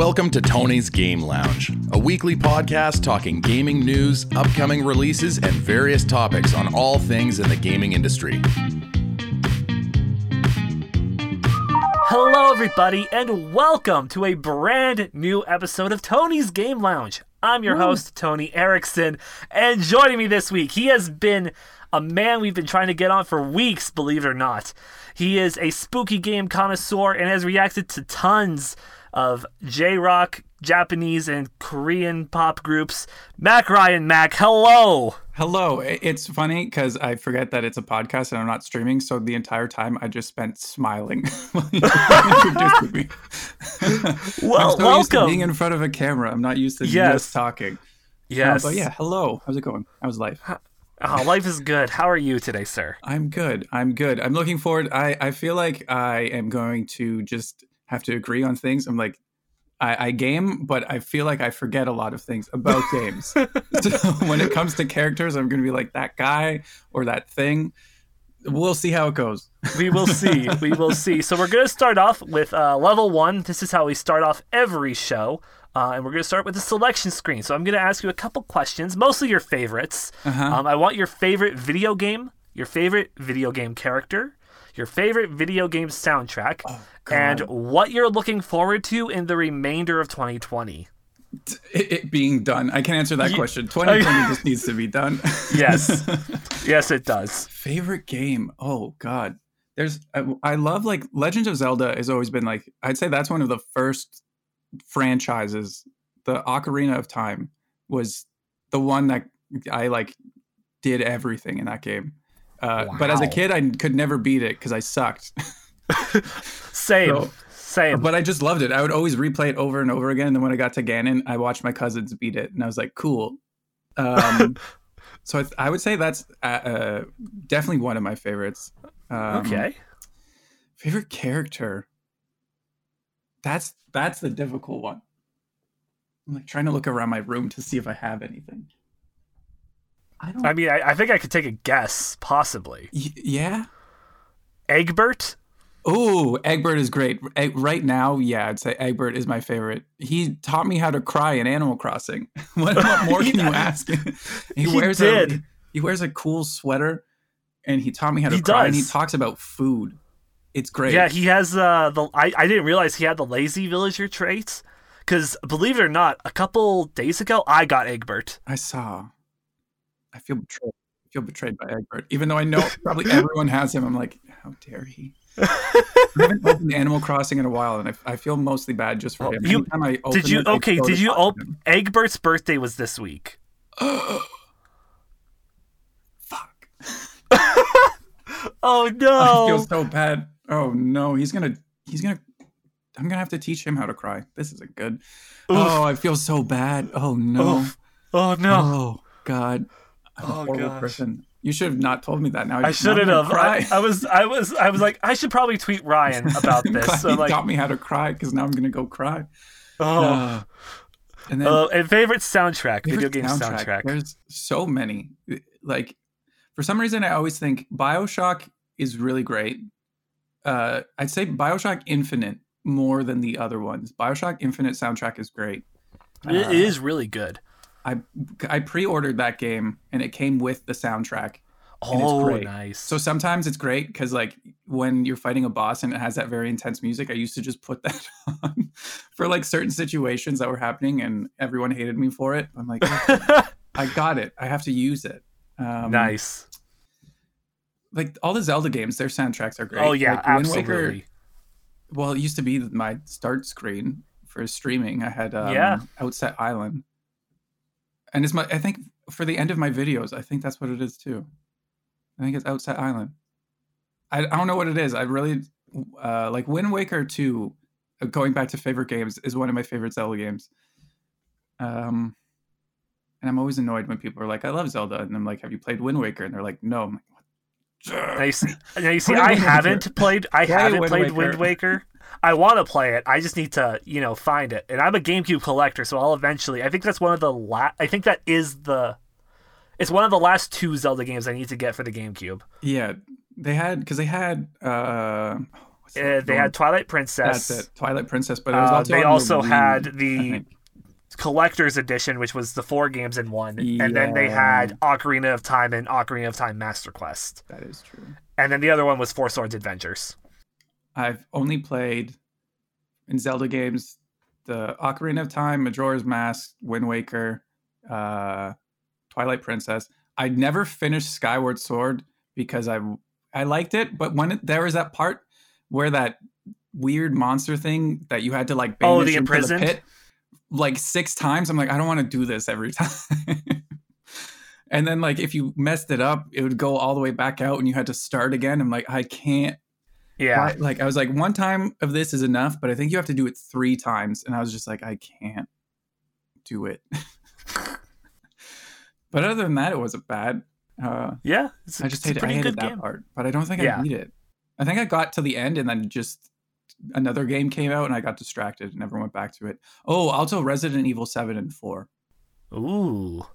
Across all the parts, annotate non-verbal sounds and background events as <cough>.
Welcome to Tony's Game Lounge, a weekly podcast talking gaming news, upcoming releases, and various topics on all things in the gaming industry. Hello, everybody, and welcome to a brand new episode of Tony's Game Lounge. I'm your host, Tony Erickson, and joining me this week, he has been a man we've been trying to get on for weeks, believe it or not. He is a spooky game connoisseur and has reacted to tons of J rock, Japanese, and Korean pop groups. Mac Ryan, Mac, hello. Hello. It's funny because I forget that it's a podcast and I'm not streaming. So the entire time I just spent smiling <laughs> while you introduced me. <laughs> Well, I'm so used to welcome. being in front of a camera. I'm not used to Yes. just talking. Uh, Yes. but yeah, hello. How's it going? How's life? Oh, life is good. How are you today, sir? I'm good. I'm good. I'm looking forward. I, I feel like I am going to just have to agree on things. I'm like, I, I game, but I feel like I forget a lot of things about games. <laughs> so when it comes to characters, I'm going to be like that guy or that thing. We'll see how it goes. We will <laughs> see. We will see. So we're going to start off with uh, level one. This is how we start off every show. Uh, and we're going to start with the selection screen. So I'm going to ask you a couple questions, mostly your favorites. Uh-huh. Um, I want your favorite video game, your favorite video game character, your favorite video game soundtrack, Oh, and what you're looking forward to in the remainder of 2020. It, it being done. I can answer that Ye- question. 2020 just needs to be done. <laughs> Yes. <laughs> yes, it does. Favorite game? Oh God, there's. I, I love like Legend of Zelda has always been like. I'd say that's one of the first franchises. The Ocarina of Time was the one that I like did everything in that game. Uh, But as a kid, I could never beat it because I sucked. <laughs> Same. So- Same. but I just loved it. I would always replay it over and over again. And then when I got to Ganon, I watched my cousins beat it, and I was like, cool. Um, <laughs> so I, th- I would say that's uh, uh, definitely one of my favorites. Um, okay. Favorite character. That's that's the difficult one. I'm like trying to look around my room to see if I have anything. I don't. I mean, I, I think I could take a guess, possibly. y- yeah. Egbert? Oh, Egbert is great. Egg, right now, yeah, I'd say Egbert is my favorite. He taught me how to cry in Animal Crossing. <laughs> what, what <laughs> more can you ask? <laughs> he, He wears did. A, he wears a cool sweater, and he taught me how to He cry. And he talks about food. It's great. Yeah, he has uh, the. I, I didn't realize he had the lazy villager trait. Because believe it or not, a couple days ago, I got Egbert. I saw. I feel betrayed. I feel betrayed by Egbert, even though I know probably everyone <laughs> has him. I'm like, how dare he? I haven't opened Animal Crossing in a while, and I, I feel mostly bad just for Oh, him. you- Anytime I open Did you? it, Okay, did you op- him. Egbert's birthday was this week. <gasps> Fuck. Oh no! I feel so bad. Oh no, he's gonna he's gonna I'm gonna have to teach him how to cry. This isn't good. Oh, I feel so bad. Oh no. Oof. oh no! Oh God. I'm a Oh, horrible gosh. person. You should have not told me that. Now I just- now I'm shouldn't have. I, I was. I was. I was like, I should probably tweet Ryan <laughs> about this. So he like, taught me how to cry because now I'm gonna go cry. oh. Uh, <sighs> and then Uh, and favorite soundtrack, video game soundtrack. There's so many. Like for some reason, I always think Bioshock is really great. Uh, I'd say Bioshock Infinite more than the other ones. Bioshock Infinite soundtrack is great. It- it Uh, is really good. I I pre-ordered that game and it came with the soundtrack. Oh, great. nice. So sometimes it's great because like when you're fighting a boss and it has that very intense music, I used to just put <laughs> that on for like certain situations that were happening and everyone hated me for it. I'm like, I <laughs> got it. I have to use it. Um, nice. Like all the Zelda games, their soundtracks are great. Oh yeah, Like, Wind absolutely. Waker, well, it used to be my start screen for streaming. I had um, Yeah. Outset Island, and it's my. I think for the end of my videos, I think that's what it is too. I think it's Outset Island. I, I don't know what it is. I really uh, like Wind Waker two. uh, Going back to favorite games is one of my favorite Zelda games. Um, and I'm always annoyed when people are like, "I love Zelda," and I'm like, "Have you played Wind Waker?" And they're like, "No." I'm like, Now you see, <laughs> now you see I haven't played. I Play haven't Wind played Waker. Wind Waker. I want to play it. I just need to, you know, find it. And I'm a GameCube collector, so I'll eventually. I think that's one of the last. I think that is the. It's one of the last two Zelda games I need to get for the GameCube. Yeah, they had because they had uh, Uh, they had. Twilight Princess. that's it, Twilight Princess. But it was Uh, also they on the also had the collector's edition, which was the four games in one, and then they had Ocarina of Time and Ocarina of Time Master Quest, That is true. and then the other one was Four Swords Adventures. I've only played in Zelda games the Ocarina of Time, Majora's Mask, Wind Waker, uh, Twilight Princess. I never finished Skyward Sword because I I liked it, but when it, there was that part where that weird monster thing that you had to like Oh, banish the into imprisoned? pit like six times, I'm like I don't want to do this every <laughs> time. and then like if you messed it up, it would go all the way back out and you had to start again. I'm like I can't Yeah, why- like I was like, one time of this is enough, but I think you have to do it three times. And I was just like, I can't do it. <laughs> but other than that, it wasn't bad. Uh, yeah. It's, I just it's hated, I hated that game. part, but I don't think Yeah. I beat it. I think I got to the end and then just another game came out and I got distracted and never went back to it. Oh, also Resident Evil 7 and 4. Ooh,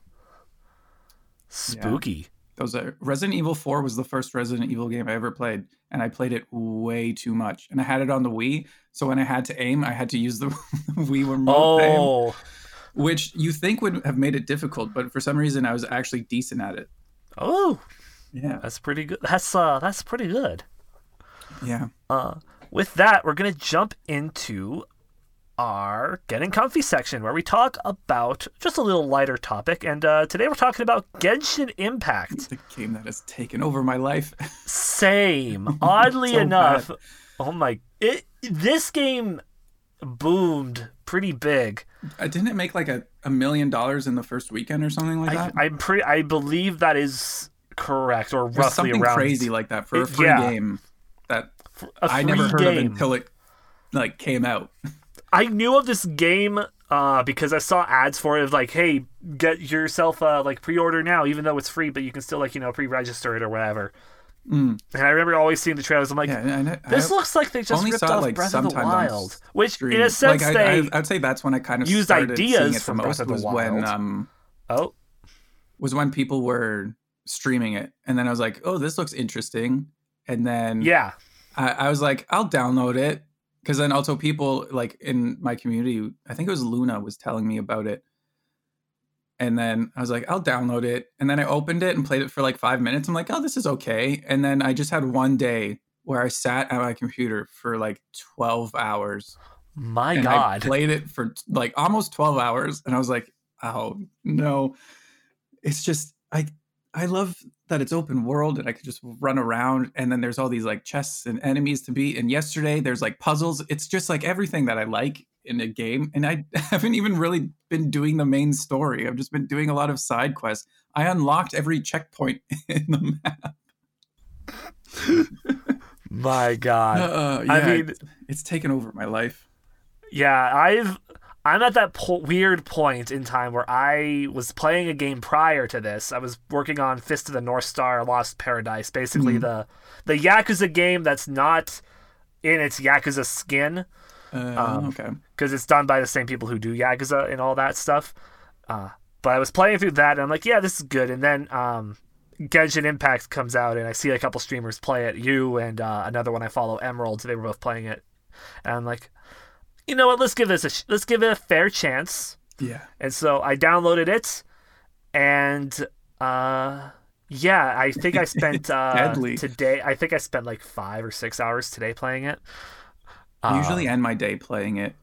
spooky. Those are Resident Evil 4 was the first Resident Evil game I ever played, and I played it way too much. And I had it on the Wii, so when I had to aim, I had to use the <laughs> Wii remote aim, Oh, which you think would have made it difficult, but for some reason I was actually decent at it. oh, Yeah. that's pretty good. That's uh, that's pretty good. Yeah. Uh, with that, we're gonna jump into our getting comfy section where we talk about just a little lighter topic. And uh, today we're talking about Genshin Impact. The game that has taken over my life. Same. <laughs> Oddly So enough, bad. oh my, it this game boomed pretty big. Uh, Didn't it make like a, a million dollars in the first weekend or something like I, that? I'm pretty. I believe that is correct, or There's roughly something around crazy like that for a free yeah. game that I never heard game. of until it like came out. <laughs> I knew of this game uh, because I saw ads for it. Of like, hey, get yourself uh, like pre-order now, even though it's free, but you can still like you know pre-register it or whatever. Mm. And I remember always seeing the trailers. I'm like, Yeah, this I, looks like they just ripped saw off like, Breath of the Wild, which in a sense like, they I, I, I'd say that's when I kind of used ideas from Breath most of the was when Wild. um oh was when people were streaming it, and then I was like, oh, this looks interesting, and then yeah I, I was like, I'll download it because then also people like in my community, I think it was Luna was telling me about it. And then I was like, I'll download it. And then I opened it and played it for like five minutes. I'm like, oh, this is okay. And then I just had one day where I sat at my computer for like 12 hours. my god I played it for like almost 12 hours. And I was like, oh, no. It's just, I, I love that it's open world and I could just run around and then there's all these like chests and enemies to beat. And yesterday there's like puzzles. It's just like everything that I like in a game. And I <laughs> haven't even really been doing the main story. I've just been doing a lot of side quests. I unlocked every checkpoint <laughs> in the map. <laughs> my god Uh, I yeah, mean it's taken over my life. Yeah, I've I'm at that po- weird point in time where I was playing a game prior to this. I was working on Fist of the North Star: Lost Paradise, basically Mhm. the the Yakuza game that's not in its Yakuza skin Uh, Um, okay. because it's done by the same people who do Yakuza and all that stuff. Uh, but I was playing through that and I'm like, yeah, this is good. And then um, Genshin Impact comes out and I see a couple streamers play it. You and uh, another one I follow, Emerald. They were both playing it, and I'm like, you know what? Let's give this a sh- let's give it a fair chance. Yeah. And so I downloaded it, and uh, yeah, I think I spent <laughs> uh, today. I think I spent like five or six hours today playing it. I usually Um, end my day playing it.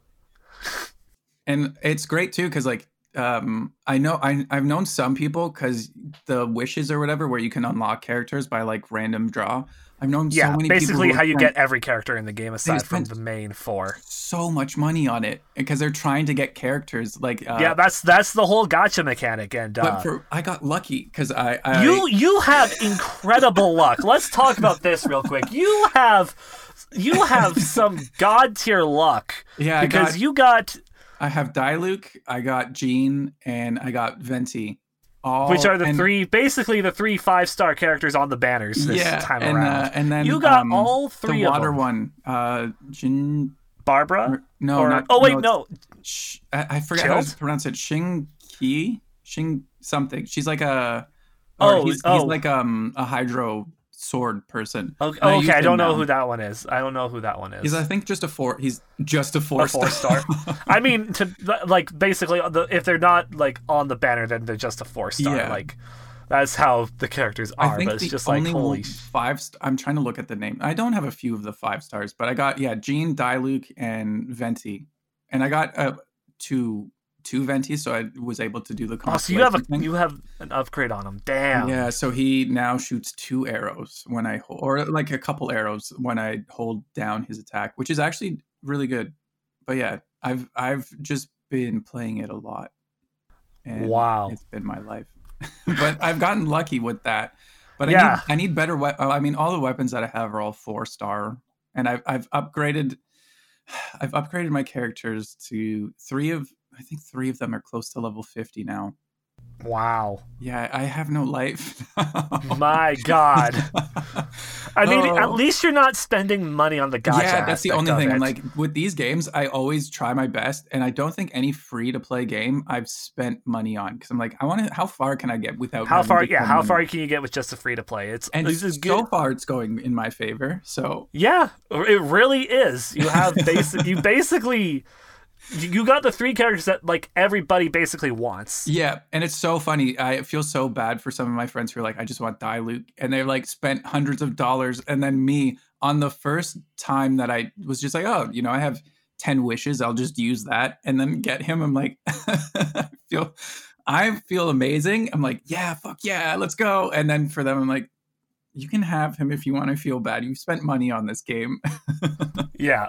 And it's great too because like um I know I I've known some people because the wishes or whatever where you can unlock characters by like random draw. I've known yeah, so many people basically who how you spent get every character in the game aside from the main four. so much money on it because they're trying to get characters like uh, yeah, that's that's the whole gacha mechanic, and uh, But for I got lucky because I, I you you have incredible <laughs> luck. Let's talk about this real quick. You have you have <laughs> some god tier luck yeah because got, you got I have Diluc, I got Jean, and I got Venti. All which are the and- three basically the three five star characters on the banners this yeah, time and, around. Uh, and then you got um, all three the water one. Uh, Jin. Barbara No, or not. oh wait no Sh- I, I forget how to pronounce it. Shing Ki, Shing something. She's like a. Oh, he's, oh. he's like um a hydro sword person. Okay, okay I don't know now. who that one is. I don't know who that one is. He's I think just a four. He's just a four, a four star. I mean, <laughs> to like basically, the, if they're not like on the banner, then they're just a four star. Yeah. Like that's how the characters are. But it's just like holy. five. St- I'm trying to look at the name. I don't have a few of the five stars, but I got yeah, Jean, Diluc, and Venti, and I got uh, two two Venti, so I was able to do the. Oh, so you have a thing. you have an upgrade on him. Damn. Yeah, so he now shoots two arrows when I hold, or like a couple arrows when I hold down his attack, which is actually really good. But yeah, I've I've just been playing it a lot. And Wow. it's been my life. <laughs> but I've gotten lucky with that. But I Yeah. need I need better. We- I mean, all the weapons that I have are all four star, and I've I've upgraded. <sighs> I've upgraded my characters to three of. I think three of them are close to level fifty now. Wow. Yeah, I have no life. <laughs> My God. <laughs> I mean, Oh. at least you're not spending money on the gacha. yeah, that's the only thing. I'm like with these games, I always try my best, and I don't think any free to play game I've spent money on because I'm like, I want to. How far can I get without? how far? Yeah, how money? far can you get with just a free to play? It's And this is so good. far, it's going in my favor. So Yeah, it really is. You have basic. you basically. You got the three characters that like everybody basically wants. yeah, and it's so funny. I feel so bad for some of my friends who are like, I just want Diluc, and they've like spent hundreds of dollars, and then me on the first time that I was just like, oh, you know, I have ten wishes, I'll just use that, and then get him. I'm like, <laughs> I feel, I feel amazing. I'm like, yeah, fuck yeah, let's go. And then for them, I'm like, you can have him if you want to feel bad. You spent money on this game. <laughs> Yeah.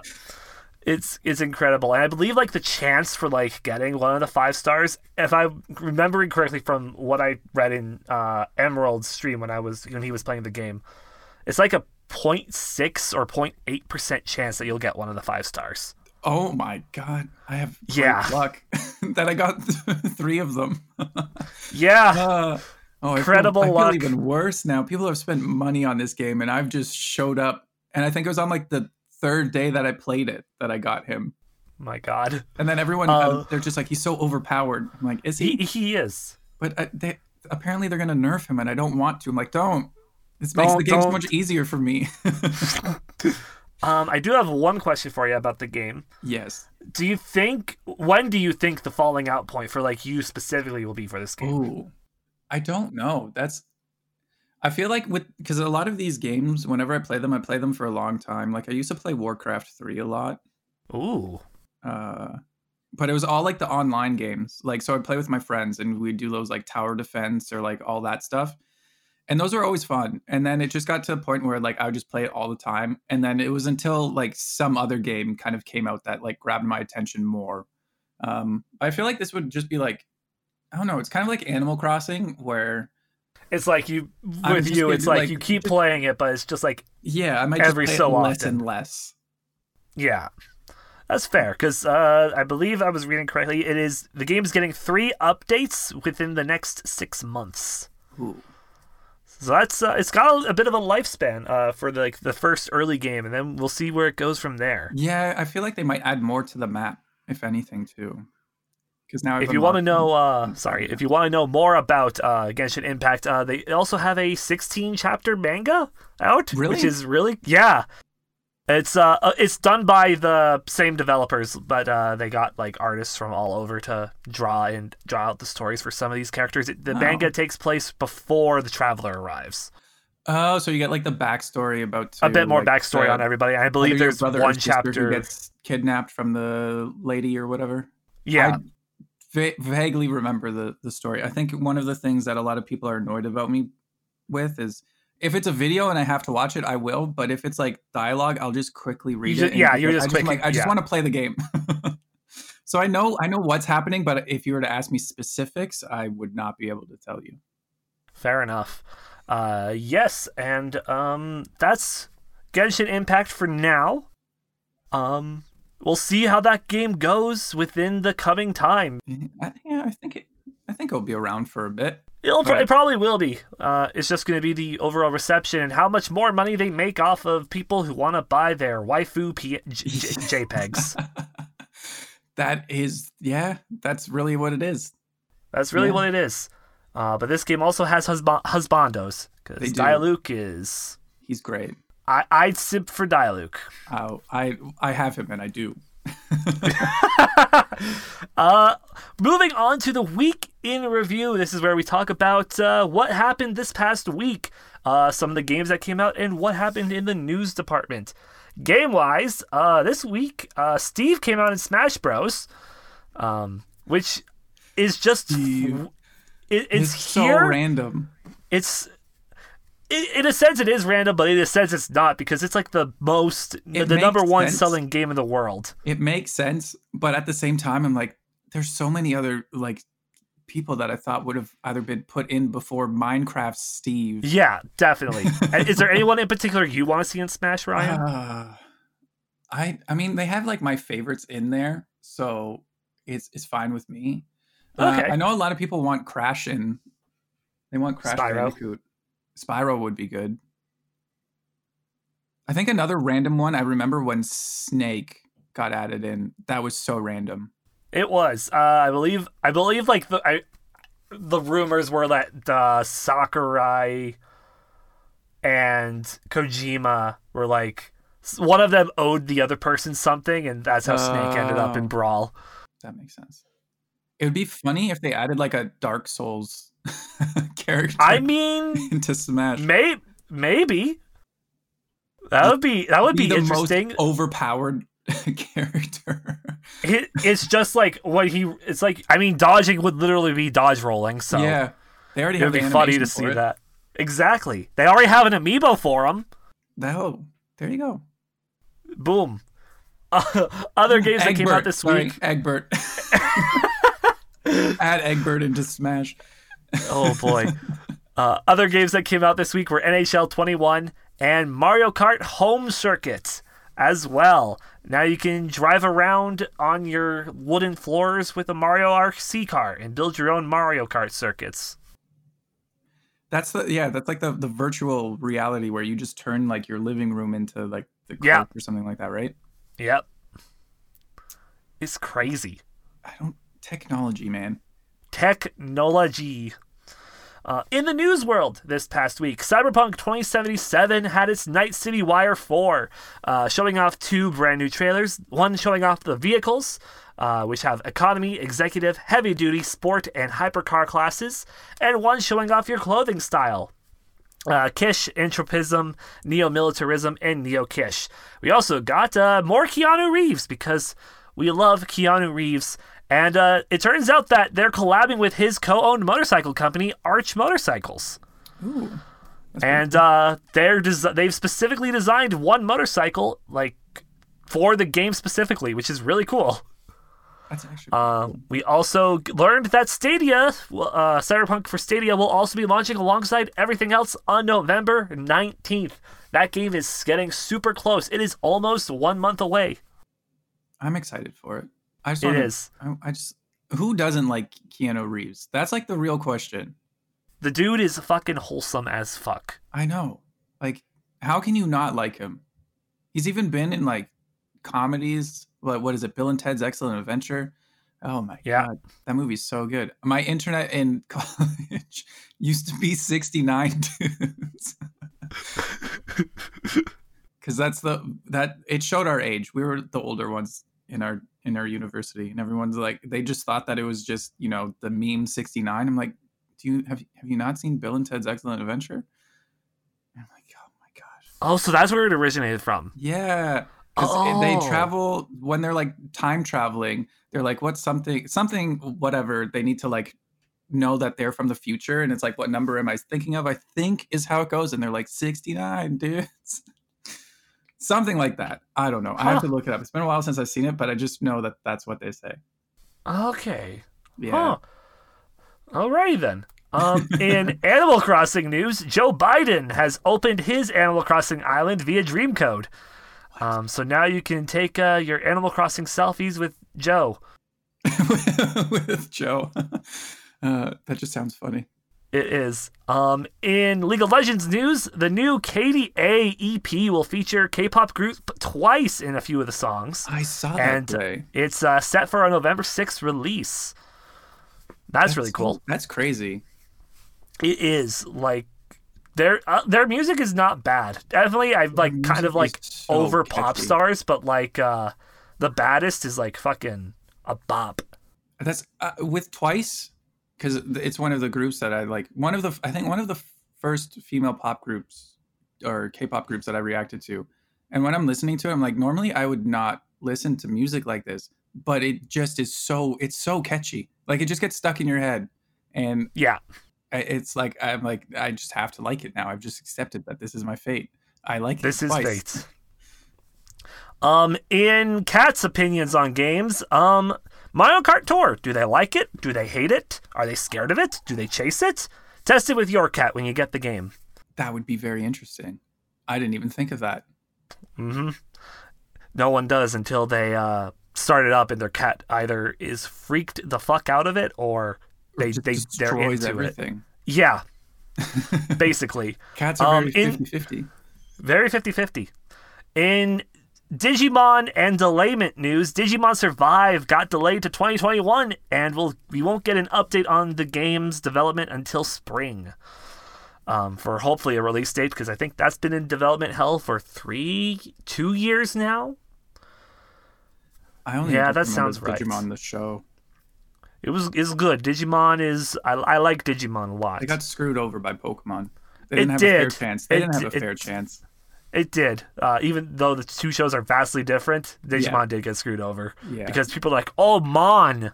It's it's incredible. And I believe like the chance for like getting one of the five stars, if I'm remembering correctly from what I read in uh Emerald's stream when I was when he was playing the game, it's like a 0.6 or 0.8 percent chance that you'll get one of the five stars. oh my god, I have Yeah. luck <laughs> that I got <laughs> three of them. <laughs> Yeah. Uh, oh, I Incredible feel, I luck. feel even worse now. People have spent money on this game, and I've just showed up. And I think it was on like the third day that I played it that I got him. My god. And then everyone, Uh, um, they're just like, he's so overpowered. I'm like, is he? He he is. but uh, they, apparently they're gonna nerf him, and I don't want to. I'm like, don't. This makes Don't- the game so don't. much easier for me. <laughs> Um I do have one question for you about the game. yes. Do you think when do you think the falling out point for like you specifically will be for this game? Ooh, I don't know. That's. I feel like with because a lot of these games, whenever I play them, I play them for a long time. Like I used to play Warcraft three a lot. Ooh. uh but it was all like the online games like so i'd play with my friends and we'd do those like tower defense or like all that stuff and those were always fun and then it just got to a point where like i would just play it all the time and then it was until like some other game kind of came out that like grabbed my attention more um i feel like this would just be like i don't know it's kind of like animal crossing where It's like you with you. It's like, like, you keep playing it, but it's just like yeah i might Every so it less often. and less yeah, that's fair. Because uh, I believe I was reading correctly. It is the game's getting three updates within the next six months. Ooh. So that's uh, it's got a, a bit of a lifespan uh, for the, like the first early game, and then we'll see where it goes from there. yeah i feel like they might add more to the map if anything too because now if I've you want to know, uh, sorry, if you want to know more about uh, Genshin Impact, uh, they also have a 16 chapter manga out, Really? which is really yeah. It's uh, uh, it's done by the same developers, but uh, they got like artists from all over to draw and draw out the stories for some of these characters. It- The Oh. manga takes place before the traveler arrives. Oh, so you get like the backstory about A bit more like, backstory the- on everybody. I believe there's one chapter. gets kidnapped from the lady or whatever. yeah, va- vaguely remember the the story. I think one of the things that a lot of people are annoyed about me with is if it's a video and I have to watch it, I will. But if it's like dialogue, I'll just quickly read ju- it. yeah, you're just I just, like, I just yeah. want to play the game. <laughs> so I know I know what's happening, but if you were to ask me specifics, I would not be able to tell you. Fair enough. Uh, yes, and um, that's Genshin Impact for now. Um, we'll see how that game goes within the coming time. I, yeah, I think it. I think it'll be around for a bit. It'll, Right. It probably will be. Uh, it's just going to be the overall reception and how much more money they make off of people who want to buy their waifu P- J- J- <laughs> JPEGs. that is, yeah, that's really what it is. That's really Yeah. what it is. Uh, but this game also has husba- husbandos because. Diluc is He's great. I I'd simp for Diluc. Oh, I I have him and I do. <laughs> uh, moving on to the week in review. This is where we talk about uh, what happened this past week, uh, some of the games that came out, and what happened in the news department. Game wise, uh, this week, uh, Steve came out in Smash Bros, um, which is just Steve. it, it's, It's so random. it's in, in a sense it is random, but in a sense it's not because it's like the most It the number one sense. selling game in the world. It makes sense, but at the same time, I'm like, there's so many other like people that I thought would have either been put in before Minecraft Steve. Yeah, definitely. <laughs> Is there anyone in particular you want to see in Smash, Ryan? Uh, I I mean, they have like my favorites in there, so it's it's fine with me. Uh, Okay. I know a lot of people want Crash in. They want Crash Spyro. Bandicoot. Spyro would be good. I think another random one. I remember when Snake got added in. That was so random. It was. Uh, I believe. I believe like the I, the rumors were that uh, Sakurai and Kojima were like one of them owed the other person something, and that's how Snake ended up in Oh. Brawl. That makes sense. It would be funny if they added like a Dark Souls <laughs> character I mean, <laughs> into Smash. may maybe that would be that would be, the interesting. most overpowered <laughs> character. It, it's just like what he. It's like I mean, dodging would literally be dodge rolling. So yeah, they already it have would be funny to see it. that. Exactly. They already have an amiibo for him. Oh, there you go. Boom. other games that came out Egbert, this sorry, week. Egbert. Add Egbert into Smash. Oh boy. <laughs> uh, other games that came out this week were NHL 21 and Mario Kart Home Circuit as well. Now you can drive around on your wooden floors with a Mario RC car and build your own Mario Kart circuits. That's the yeah, that's like the the virtual reality where you just turn like your living room into like the Yeah. court or something like that, right? Yep. It's crazy. I don't technology, man. technology. Uh, in the news world this past week, Cyberpunk 2077 had its Night City Wire 4, uh, showing off two brand new trailers. One showing off the vehicles, uh, which have economy, executive, heavy duty, sport, and hypercar classes, and one showing off your clothing style. Uh, Kitsch, Entropism, Neo Militarism, and Neo Kitsch. We also got uh, more Keanu Reeves because we love Keanu Reeves. And uh, it turns out that they're collabing with his co owned motorcycle company, Arch Motorcycles. Ooh. And uh, they're des- they've specifically designed one motorcycle like for the game specifically, which is really cool. That's actually Uh, we also learned that Stadia, uh, Cyberpunk for Stadia, will also be launching alongside everything else on November 19th. That game is getting super close. It is almost one month away. I'm excited for it. I just It. I, I just who doesn't like Keanu Reeves? That's like the real question. The dude is fucking wholesome as fuck. I know. Like, how can you not like him? He's even been in like comedies. What what is it? Bill and Ted's Excellent Adventure. Oh my Yeah. god, that movie's so good. My internet in <laughs> college used to be 69 dudes. <laughs> Cause that's the that it showed our age. We were the older ones in our in our university, and everyone's like they just thought that it was just you know the meme 69. I'm like, do you have have you not seen Bill and Ted's Excellent Adventure? And I'm like, oh my gosh. Oh, so that's where it originated from. Yeah. Because they Oh. travel when they're like time traveling, they're like, what's something, something, whatever. They need to like know that they're from the future. And it's like, what number am I thinking of? I think is how it goes. And they're like, 69, dudes. <laughs> something like that. I don't know. I have to look it up. It's been a while since I've seen it, but I just know that that's what they say. Okay. Yeah. Huh. Alrighty then. Um, in <laughs> Animal Crossing news, Joe Biden has opened his Animal Crossing island via Dreamcode. Um, so now you can take uh, your Animal Crossing selfies with Joe. <laughs> With Joe. <laughs> Uh, that just sounds funny. It is. Um, in League of Legends news, the new KDA EP will feature K-pop group twice in a few of the songs. I saw that And it's uh, set for a November 6th release. That's, really cool. That's crazy. It is like Their uh, their music is not bad. Definitely, I like kind of like so over pop stars, but like uh the baddest is like fucking a bop. That's uh, with Twice because it's one of the groups that I like. One of the I think one of the first female pop groups or K-pop groups that I reacted to. And when I'm listening to it, I'm like, normally I would not listen to music like this, but it just is so it's so catchy. Like it just gets stuck in your head, and Yeah, it's like I'm like I just have to like it now. I've just accepted that this is my fate. I like this it is Twice. fate. Um, in Cat's opinions on games, um, Mario Kart Tour. Do they like it? Do they hate it? Are they scared of it? Do they chase it? Test it with your cat when you get the game. That would be very interesting. I didn't even think of that. Mm-hmm. No one does until they uh, start it up and their cat either is freaked the fuck out of it or they they they're into it. Yeah, <laughs> basically. Cats are Um, very in- 50-50. Very 50 50. In Digimon and delayment news, Digimon Survive got delayed to 2021, and we'll, we won't get an update on the game's development until spring. Um, for hopefully a release date, because I think that's been in development hell for three, two years now. I only Yeah, that sounds right. Digimon the show. It was is good. Digimon is I, I like Digimon a lot. They got screwed over by Pokemon. They didn't have a fair chance. They It didn't have a fair it- chance. It did. Uh, even though the two shows are vastly different, Digimon Yeah. did get screwed over Yeah. because people are like, "Oh, Mon."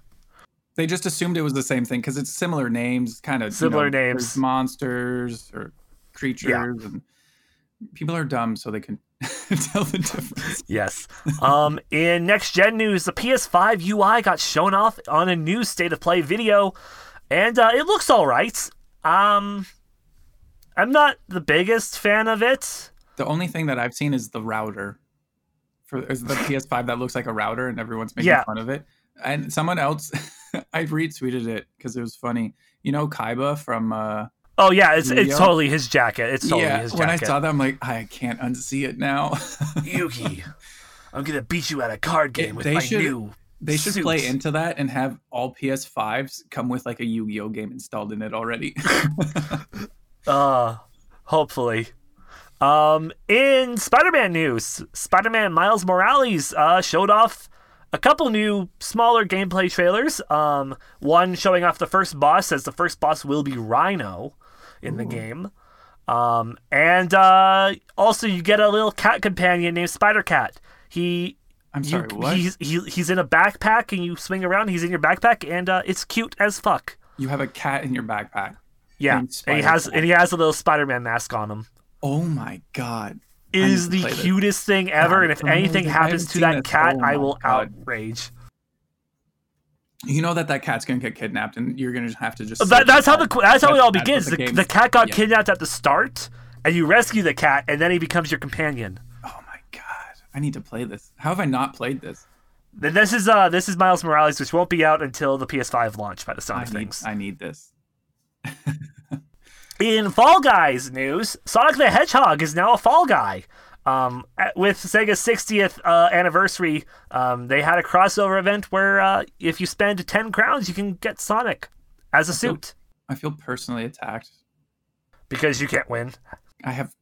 They just assumed it was the same thing because it's similar names, kind of Similar names. monsters or creatures, and people are dumb, so they can <laughs> tell the difference. Yes. Um, in next gen news, the PS5 UI got shown off on a new state of play video, and uh, it looks all right. Um, I'm not the biggest fan of it. The only thing that I've seen is the router for is the <laughs> PS5 that looks like a router, and everyone's making Yeah. fun of it. And someone else, <laughs> I retweeted it because it was funny. You know, Kaiba from. uh Oh yeah, it's it's totally his jacket. It's totally yeah, his jacket. when I saw that, I'm like, I can't unsee it now. <laughs> Yugi, I'm gonna beat you at a card game with they my should- new. They should play into that and have all PS5s come with like a Yu-Gi-Oh game installed in it already. Uh, hopefully. Um, in Spider-Man news, Spider-Man Miles Morales uh, showed off a couple new smaller gameplay trailers. Um, one showing off the first boss, as the first boss will be Rhino in the game. Um, and uh, also you get a little cat companion named Spider Cat. He I'm you, sorry, what? he's he, he's in a backpack and you swing around. He's in your backpack and uh, it's cute as fuck. You have a cat in your backpack. Yeah, Named and he has Cat. and he has a little Spider-Man mask on him. Oh my god. It is the this. cutest thing ever, God, and if anything happens to that cat, Oh I will God. outrage. You know that that cat's gonna get kidnapped, and you're gonna have to just. That, that's how the that's how it all begins. The, the cat got yeah. kidnapped at the start, and you rescue the cat, and then he becomes your companion. Oh my god! I need to play this. How have I not played this? Then this is uh this is Miles Morales, which won't be out until the PS5 launch by the sound I of need. things. I need this. <laughs> In Fall Guys news, Sonic the Hedgehog is now a Fall Guy. Um, with Sega's 60th uh, anniversary, um, they had a crossover event where uh, if you spend 10 crowns, you can get Sonic as a suit I feel personally attacked. because you can't win. I have.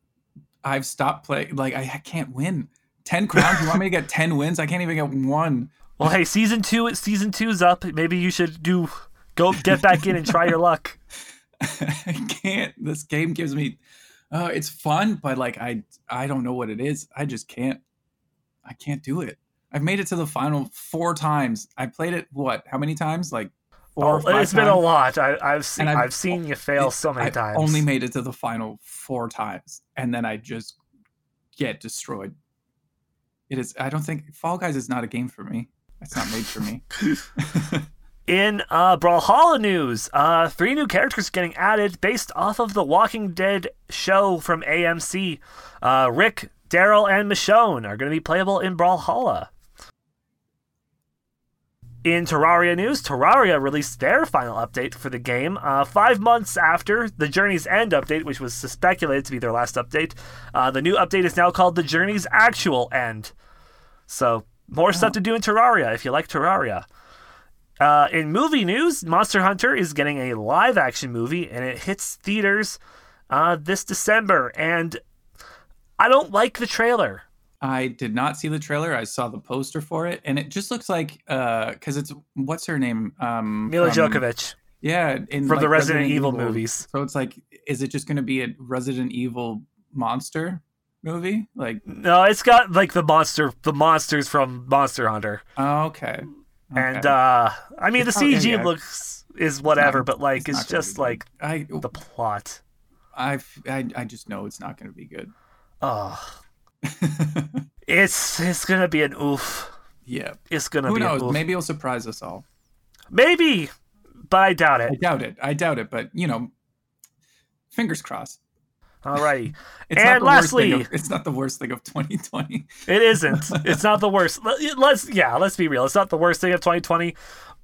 I've stopped playing. Like I, I can't win. Ten crowns. You want me to get <laughs> ten wins? I can't even get one. Well, hey, season two, season two's up. Maybe you should do go get back in and try your luck. <laughs> I <laughs> can't. This game gives me. Uh, it's fun, but like I, I don't know what it is. I just can't. I can't do it. I've made it to the final four times. I played it what? How many times? Like four. or Oh, it's been a lot. I, I've seen I've- I've, seen you fail so many I've times. only made it to the final four times, and then I just get destroyed. It is. I don't think Fall Guys is not a game for me. It's not made for me. <laughs> <laughs> In uh, Brawlhalla news, uh, three new characters getting added based off of the Walking Dead show from AMC. Uh, Rick, Daryl, and Michonne are going to be playable in Brawlhalla. In Terraria news, Terraria released their final update for the game uh, five months after the Journey's End update, which was speculated to be their last update. Uh, the new update is now called the Journey's Actual End. So, more stuff to do in Terraria if you like Terraria. Uh, in movie news, Monster Hunter is getting a live action movie and it hits theaters uh, this December, and I don't like the trailer. I did not see the trailer. I saw the poster for it, and it just looks like because it's what's her name, um, Milla from- Jovovich Yeah, in from like, the Resident, Evil, movies. So it's like, is it just going to be a Resident Evil monster movie? Like, No, it's got like the monster, the monsters from Monster Hunter, oh, okay. And uh, I mean It's the CG yeah. looks is whatever, not- but like it's it's, just like I, the plot. I, I, I just know it's not going to be good. Oh, <laughs> it's it's gonna be an oof. yeah. It's gonna Who be knows? an oof. Maybe it'll surprise us all. Maybe, but I doubt it. I doubt it. I doubt it. But you know, fingers crossed. Alrighty, <laughs> It's And not the worst thing lastly- of, it's not the worst thing of 2020. <laughs> it isn't. It's not the worst. Let- Let's yeah, let's be real. It's not the worst thing of 2020.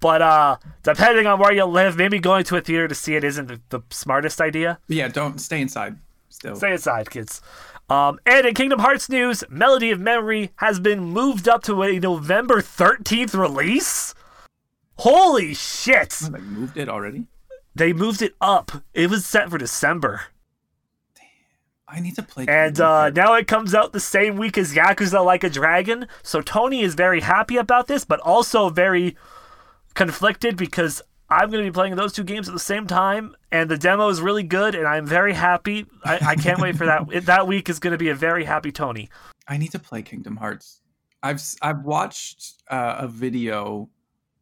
But uh, depending on where you live, maybe going to a theater to see it isn't the, the smartest idea. Yeah, don't stay inside. Still, Stay inside, kids. Um, and in Kingdom Hearts news, Melody of Memory has been moved up to a November 13th release. Holy shit! like moved it already. They moved it up. It was set for December. I need to play. And Kingdom uh, now it comes out the same week as Yakuza Like a Dragon. So Tony is very happy about this, but also very conflicted because I'm going to be playing those two games at the same time, and the demo is really good, and I'm very happy. I, I can't wait for that. It, <laughs> that week is going to be a very happy Tony. I need to play Kingdom Hearts. I've I've watched uh, a video.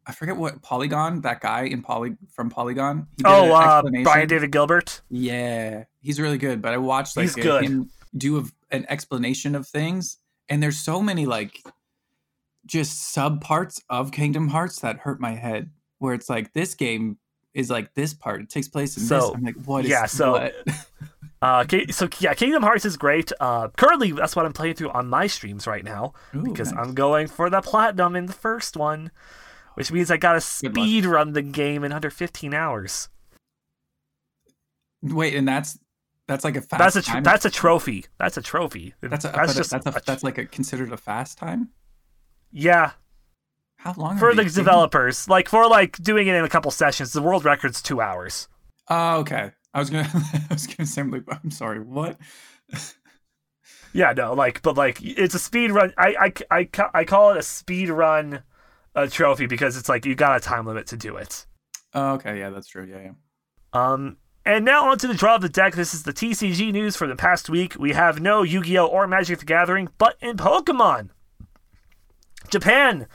I forget what Polygon that guy in Poly from Polygon. Oh, uh. Brian David Gilbert. Yeah, he's really good. But I watched like He's good. him do a, an explanation of things, and there's so many like just sub parts of Kingdom Hearts that hurt my head. Where it's like this game is like this part. It takes place in this. I'm like, what is yeah, so- what? <laughs> Uh, so yeah, Kingdom Hearts is great. Uh, currently, that's what I'm playing through on my streams right now Ooh, because nice. I'm going for the platinum in the first one, which means I got to speed run the game in under 15 hours. Wait, and that's that's like a fast. That's a tr- time? that's a trophy. That's a trophy. That's a that's just that's a, a- that's like a considered a fast time. yeah How long for the developers. Like for like doing it in a couple sessions. The world record's two hours. Oh, okay. I was gonna <laughs> I was gonna say I'm like I'm sorry. What? Yeah, no, like but like it's a speed run. I I I, I call it a speed run. Uh trophy because it's like you got a time limit to do it. Oh, okay. Yeah, that's true. Yeah, yeah. Um, and now onto the draw of the deck. This is the TCG news for the past week. We have no Yu-Gi-Oh or Magic the Gathering, but in Pokemon, Japan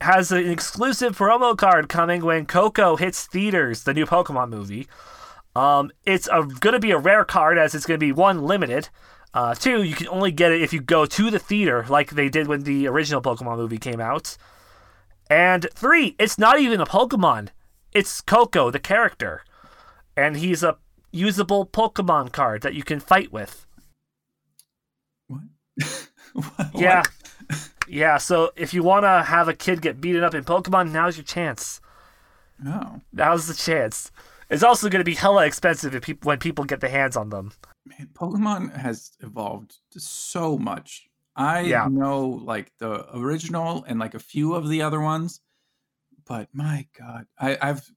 has an exclusive promo card coming when Koko hits theaters, the new Pokemon movie. Um, it's a, gonna be a rare card as it's gonna be one limited. Uh, two, you can only get it if you go to the theater, like they did when the original Pokemon movie came out. And three, it's not even a Pokemon. It's Koko, the character and he's a usable Pokemon card that you can fight with. What? <laughs> What? Yeah. Yeah, so if you want to have a kid get beaten up in Pokemon, now's your chance. Oh Now's the chance. It's also going to be hella expensive if peop- when people get their hands on them. man, Pokemon has evolved so much. I Yeah. know like the original and like a few of the other ones, but my god, I, I've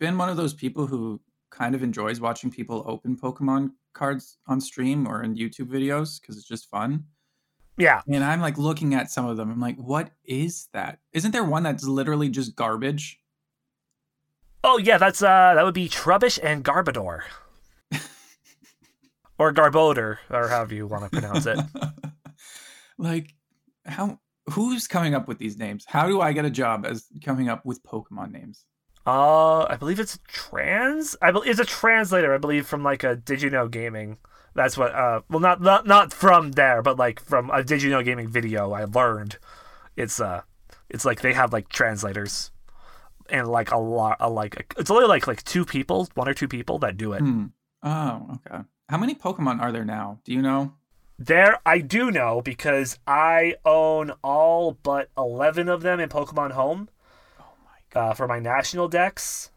been one of those people who kind of enjoys watching people open Pokemon cards on stream or in YouTube videos because it's just fun. Yeah. And I'm like looking at some of them. I'm like, what is that? Isn't there one that's literally just garbage? Oh yeah, that's uh that would be Trubbish and Garbodor. <laughs> or Garbodor, or however you want to pronounce it. <laughs> like, how? Who's coming up with these names? How do I get a job as coming up with Pokemon names? Uh, I believe it's trans. I believe it's a translator. I believe from like a Did you know gaming. That's what. Uh, well, not not not from there, but like from a Did you know gaming video. I learned it's uh, it's like they have like translators, and like a lot, a, like it's only like like two people, one or two people that do it. Hmm. Oh, okay. How many Pokemon are there now? Do you know? There, I do know because I own all but eleven of them in Pokemon Home. Oh my god. uh, for my national Dex.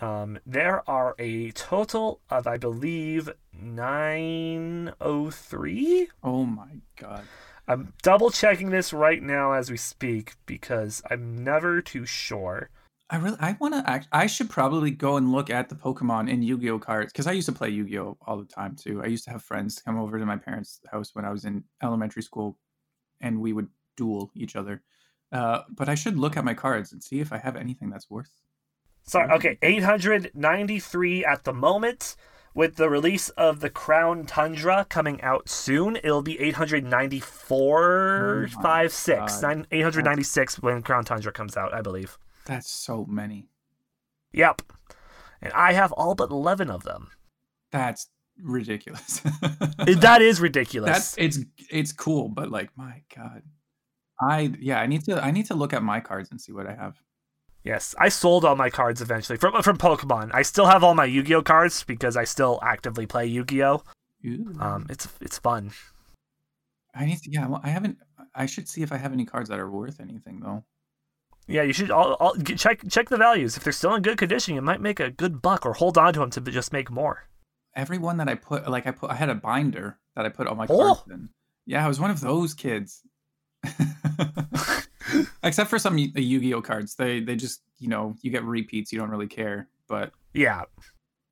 Um, there are a total of, I believe, 903. Oh my god. I'm double checking this right now as we speak because I'm never too sure. I really I want to act. I should probably go and look at the Pokemon and Yu-Gi-Oh cards because I used to play Yu-Gi-Oh all the time too. I used to have friends come over to my parents' house when I was in elementary school, and we would duel each other. Uh, but I should look at my cards and see if I have anything that's worth. Sorry, okay, 893 at the moment. With the release of the Crown Tundra coming out soon, it'll be 894, Oh 5, 6, nine- 896 when Crown Tundra comes out, I believe. That's so many. Yep. And I have all but 11 of them. That's ridiculous. <laughs> that is ridiculous. That's it's it's cool, but like my god, I yeah I need to I need to look at my cards and see what I have. Yes, I sold all my cards eventually from from Pokemon. I still have all my Yu-Gi-Oh cards because I still actively play Yu-Gi-Oh. Ooh. Um, it's it's fun. I need to yeah well, I haven't I should see if I have any cards that are worth anything though. Yeah, you should all, all check check the values. If they're still in good condition, you might make a good buck, or hold on to them to just make more. Every one that I put like I put I had a binder that I put all my Oh. cards in. Yeah, I was one of those kids. <laughs> Except for some Yu-Gi-Oh cards, they they just you know you get repeats, you don't really care. But Yeah,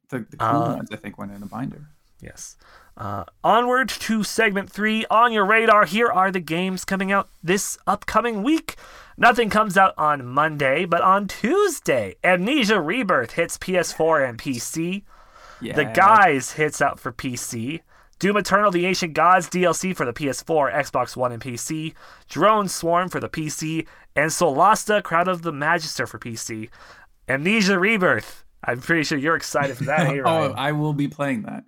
the, the cool Uh, ones I think went in a binder. yes. Uh, onward to segment three on your radar. Here are the games coming out this upcoming week. Nothing comes out on Monday, but on Tuesday, Amnesia Rebirth hits PS4 and PC. Yeah, The Guys hits out for PC. Doom Eternal The Ancient Gods DLC for the PS4, Xbox One, and PC. Drone Swarm for the PC. And Solasta Crown of the Magister for PC. Amnesia Rebirth. I'm pretty sure you're excited for that, hey, <laughs> eh, oh, I will be playing that.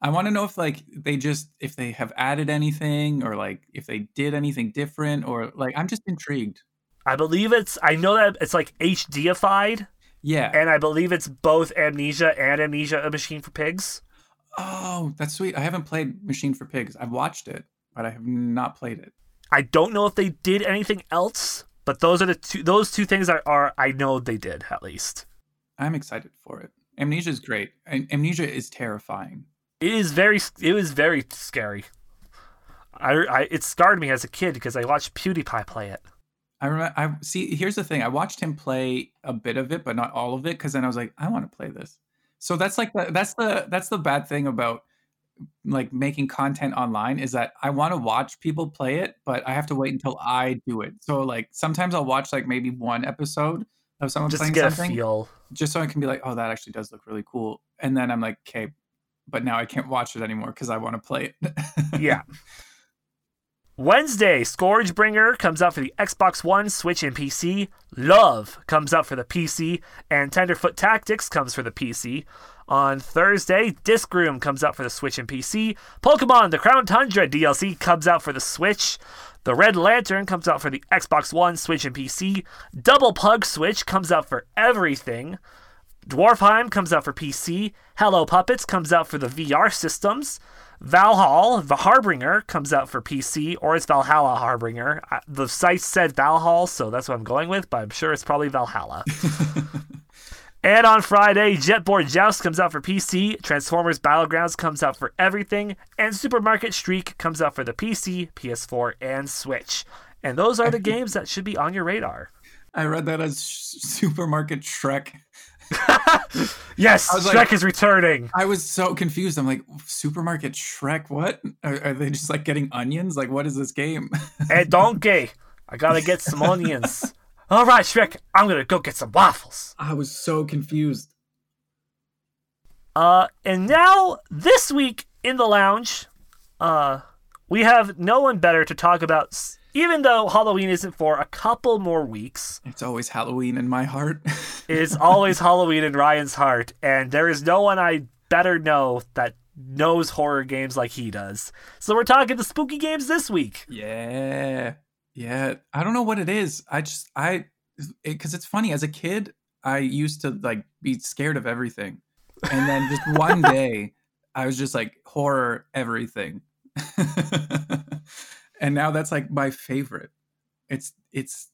I want to know if like they just if they have added anything or like if they did anything different or like I'm just intrigued. I believe it's, I know that it's like HDified, Yeah. and I believe it's both Amnesia and Amnesia A Machine for Pigs. oh, that's sweet. I haven't played Machine for Pigs. I've watched it, but I have not played it. I don't know if they did anything else, but those are the two, those two things are, are I know they did at least. I'm excited for it. Amnesia is great. Amnesia is terrifying. It is very it was very scary. I, I it scarred me as a kid because I watched PewDiePie play it. I remember. I see. Here's the thing. I watched him play a bit of it, but not all of it, because then I was like, I want to play this. So that's like the that's the that's the bad thing about like making content online is that I want to watch people play it, but I have to wait until I do it. So like sometimes I'll watch like maybe one episode of someone Just playing get something, a feel. just so I can be like, oh, that actually does look really cool. And then I'm like, okay, but now I can't watch it anymore because I want to play it. Yeah. <laughs> Wednesday, Scourgebringer comes out for the Xbox One, Switch, and PC. Love comes out for the PC, and Tenderfoot Tactics comes for the PC. On Thursday, Disc Room comes out for the Switch and PC. Pokemon The Crown Tundra DLC comes out for the Switch. The Red Lantern comes out for the Xbox One, Switch, and PC. Double Pug Switch comes out for everything. Dwarfheim comes out for PC. Hello Puppets comes out for the VR systems. Valhall, the Harbinger, comes out for PC, or it's Valhalla Harbinger. The site said Valhall, so that's what I'm going with, but I'm sure it's probably Valhalla. <laughs> and on Friday, Jetboard Joust comes out for PC, Transformers Battlegrounds comes out for everything, and Supermarket Shriek comes out for the PC, PS4, and Switch. And those are the <laughs> games that should be on your radar. I read that as supermarket Shrek. <laughs> Yes, Shrek like- is returning. I was so confused. I'm like, supermarket Shrek? What? Are, are they just like getting onions? Like, what is this game? Hey, <laughs> donkey, I gotta get some onions. All right, Shrek, I'm gonna go get some waffles. I was so confused. Uh, and now this week in the lounge, uh, we have no one better to talk about. s- Even though Halloween isn't for a couple more weeks, It's always Halloween in my heart. <laughs> it is always Halloween in Ryan's heart, and there is no one I better know that knows horror games like he does. So we're talking the spooky games this week. yeah. Yeah. I don't know what it is. I just, I, because it's funny. As a kid, I used to like be scared of everything. And then just one <laughs> day, I was just like, horror everything. <laughs> and now that's like my favorite. It's, it's,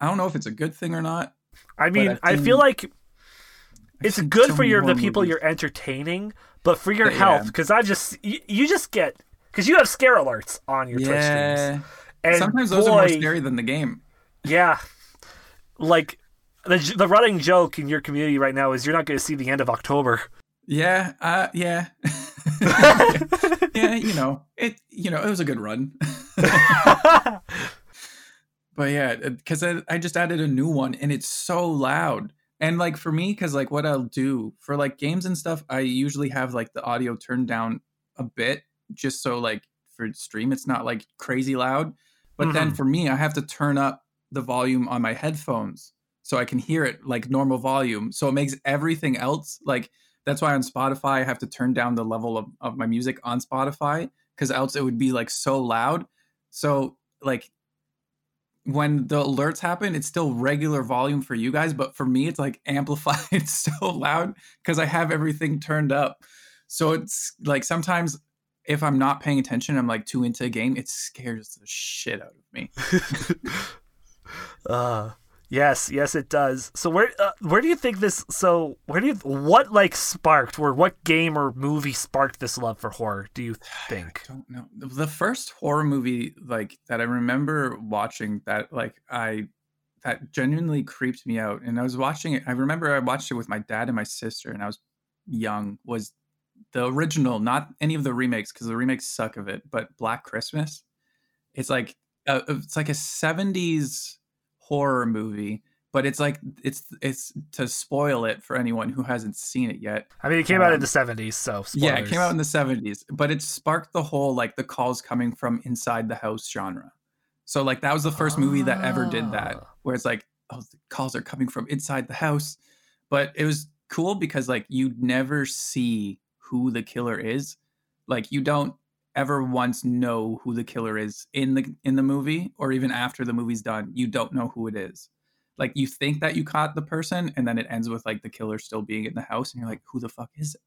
I don't know if it's a good thing or not. I mean, I feel like it's good so for your the people movies. you're entertaining, but for your Yeah. health, because I just you, you just get because you have scare alerts on your Twitch streams, and Sometimes those are more scary than the game. Yeah, like the the running joke in your community right now is you're not going to see the end of October. Yeah, uh, yeah, <laughs> yeah. You know, it. You know, it was a good run. <laughs> but yeah, because I, I just added a new one, and it's so loud. And like for me, because like what I'll do for like games and stuff, I usually have like the audio turned down a bit, just so like for stream, it's not like crazy loud. But then Mhm. for me, I have to turn up the volume on my headphones so I can hear it like normal volume. So it makes everything else like that's why on Spotify I have to turn down the level of, of my music on Spotify because else it would be like so loud. So like when the alerts happen, it's still regular volume for you guys, but for me it's like <laughs> amplified so loud because I have everything turned up. So it's like sometimes if I'm not paying attention, I'm like too into a game, it scares the shit out of me. Uh, <laughs> yes, yes, it does. So where uh, where do you think this? So where do you what like sparked or what game or movie sparked this love for horror? Do you <sighs> think? I don't know. The first horror movie like that I remember watching that like I that genuinely creeped me out. And I was watching it. I remember I watched it with my dad and my sister, and I was young. Was the original, not any of the remakes, because the remakes suck of it. But Black Christmas. It's like uh, it's like a '70s horror movie, but it's like it's it's to spoil it for anyone who hasn't seen it yet. I mean, it came out in Um, the seventies, so Yeah, it came out in the 70s, but it sparked the whole like the calls coming from inside the house genre. So like that was the first movie that ever did that, Ah. where it's like, oh, the calls are coming from inside the house. But it was cool because like you never see who the killer is. Like you don't ever once know who the killer is in the in the movie or even after the movie's done. You don't know who it is. Like you think that you caught the person and then it ends with like the killer still being in the house and you're like, who the fuck is it?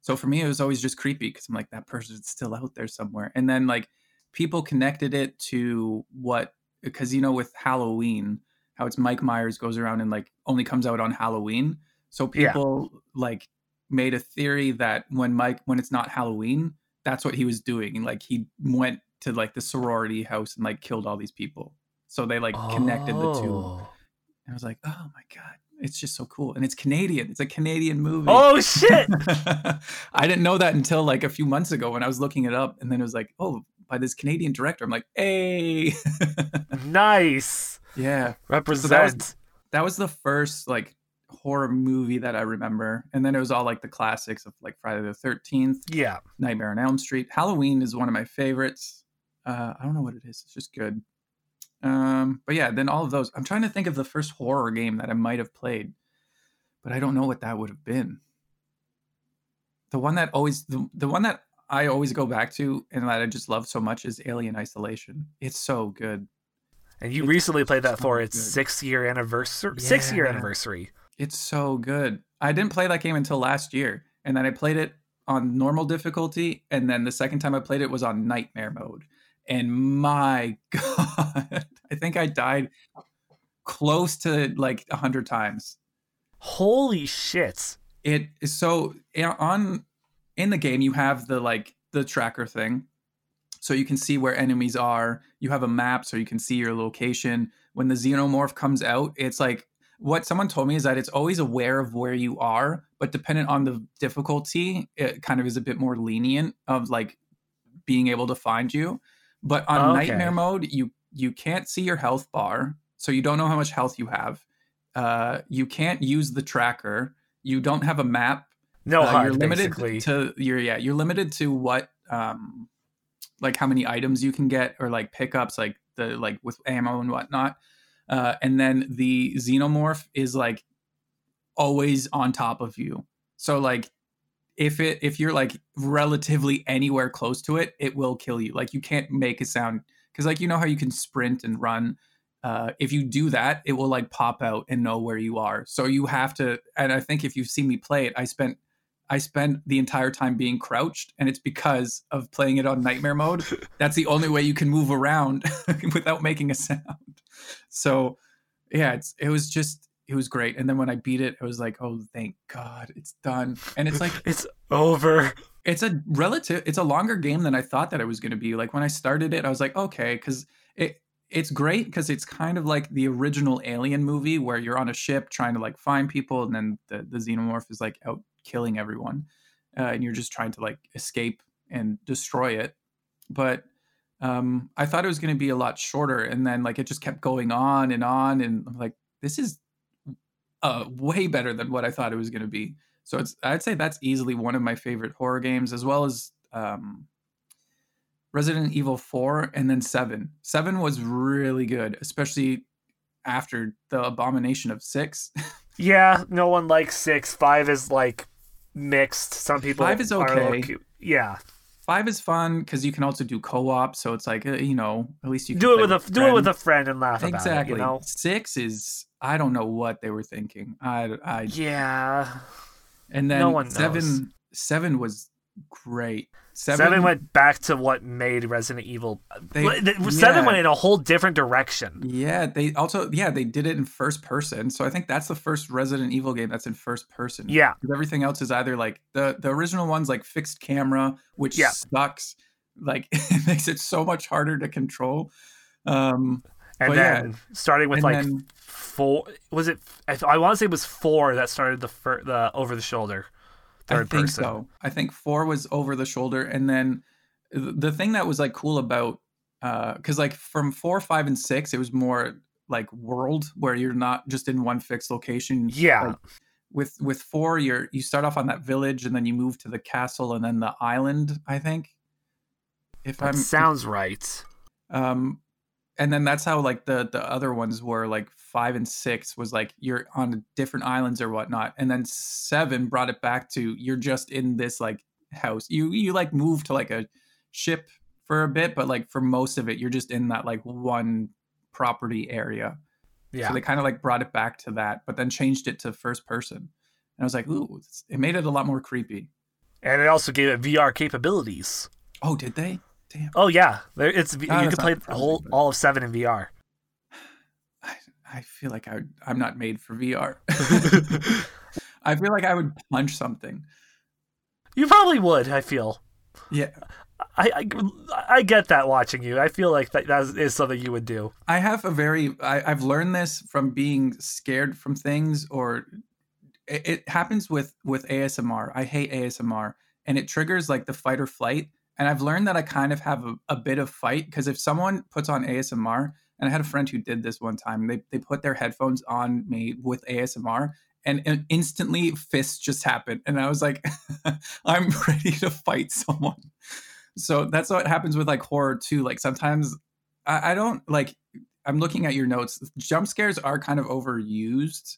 So for me, it was always just creepy because I'm like, that person's still out there somewhere. And then like people connected it to what, because you know, with Halloween, how it's Mike Myers goes around and like only comes out on Halloween. So Yeah. people like made a theory that when Mike, when it's not Halloween, that's what he was doing. And like he went to like the sorority house and like killed all these people. So they like connected the two. Oh. And I was like, oh my God, it's just so cool. And it's Canadian. It's a Canadian movie. Oh shit! <laughs> I didn't know that until like a few months ago when I was looking it up. And then it was like, oh, by this Canadian director. I'm like, hey. <laughs> nice. yeah. Represent. That was the first like horror movie that I remember. And then it was all like the classics of like Friday the 13th, yeah. Nightmare on Elm Street. Halloween is one of my favorites. Uh, I don't know what it is. It's just good. Um, but yeah, then all of those. I'm trying to think of the first horror game that I might have played, but I don't know what that would have been. The one that always the, the one that I always go back to and that I just love so much is Alien Isolation. It's so good. And you It's recently played that for its good. six year anniversary. Six year anniversary. It's so good. I didn't play that game until last year, and then I played it on normal difficulty, and then the second time I played it was on nightmare mode. And my <laughs> god, I think I died close to like a hundred times. Holy shit! It is so eh, on in the game you have the like the tracker thing, so you can see where enemies are. You have a map, so you can see your location. When the xenomorph comes out, it's like what someone told me is that it's always aware of where you are, but dependent on the difficulty, it kind of is a bit more lenient of like being able to find you. But on Okay. nightmare mode, you you can't see your health bar, so you don't know how much health you have. Uh, you can't use the tracker. You don't have a map. No Uh, HUD, you're limited basically. to you're yeah you're limited to what um like how many items you can get or like pickups like the like with ammo and whatnot uh and then the xenomorph is like always on top of you. So like if it if you're like relatively anywhere close to it it will kill you. Like you can't make a sound because like you know how you can sprint and run? Uh, if you do that it will like pop out and know where you are. So you have to and i think if you've seen me play it i spent i spent the entire time being crouched and it's because of playing it on nightmare mode. <laughs> That's the only way you can move around <laughs> without making a sound. So yeah it's it was just it was great. And then when i beat it i was like oh thank god it's done. And it's like <laughs> It's over. it's a relative it's a longer game than i thought that it was going to be. Like when i started it i was like okay because it it's great because it's kind of like the original Alien movie where you're on a ship trying to like find people, and then the the xenomorph is like out killing everyone, uh, and you're just trying to like escape and destroy it. But um, I thought it was going to be a lot shorter, and then like it just kept going on and on, and I'm like, this is uh, way better than what I thought it was going to be. So it's I'd say that's easily one of my favorite horror games, as well as um, Resident Evil Four, and then Seven. Seven was really good, especially after the abomination of six. <laughs> yeah, no one likes six. Five is like mixed. Some people Five is are okay. like- yeah, Five is fun because you can also do co-op, so it's like uh, you know at least you can do it with a do it with a friend and laugh exactly. about it. You know. Six is I don't know what they were thinking. I I Yeah. and then no one seven knows. seven was great. Seven, went back to what made Resident Evil. They- Seven yeah. went in a whole different direction. Yeah, they also yeah they did it in first person. So I think that's the first Resident Evil game that's in first person. Yeah. everything else is either like the the original one's like fixed camera, which Yeah. sucks. Like <laughs> it makes it so much harder to control. Um, And But yeah. then starting with and like then four, was it? I, I want to say it was four that started the fir- the over the shoulder I think person. so. I think four was over the shoulder, and then the thing that was like cool about because like from four, five, and six, it was more like world where you're not just in one fixed location. Yeah. Like, with with four, you're you start off on that village, and then you move to the castle, and then the island. I think. If That I'm sounds right. um and then that's how like the the other ones were like five and six was like you're on different islands or whatnot and then seven brought it back to you're just in this like house. You you like move to like a ship for a bit but like for most of it you're just in that like one property area. Yeah. so they kind of like brought it back to that but then changed it to first person. And i was like ooh it made it a lot more creepy. And it also gave it VR capabilities. oh did they damn Oh yeah, there, it's you can play the whole all of seven in VR. <sighs> I, I feel like I, I'm not made for VR. <laughs> <laughs> I feel like I would punch something. You probably would. I feel. Yeah, I, I I get that watching you. I feel like that, that is something you would do. I have a very. I, I've learned this from being scared from things, or it, it happens with with ASMR. I hate ASMR, and it triggers like the fight or flight. And I've learned that I kind of have a, a bit of fight because if someone puts on ASMR, and I had a friend who did this one time, they they put their headphones on me with ASMR, and, and instantly fists just happened, and I was like, <laughs> I'm ready to fight someone. So that's what happens with like horror too. Like sometimes I, I don't like. I'm looking at your notes. Jump scares are kind of overused,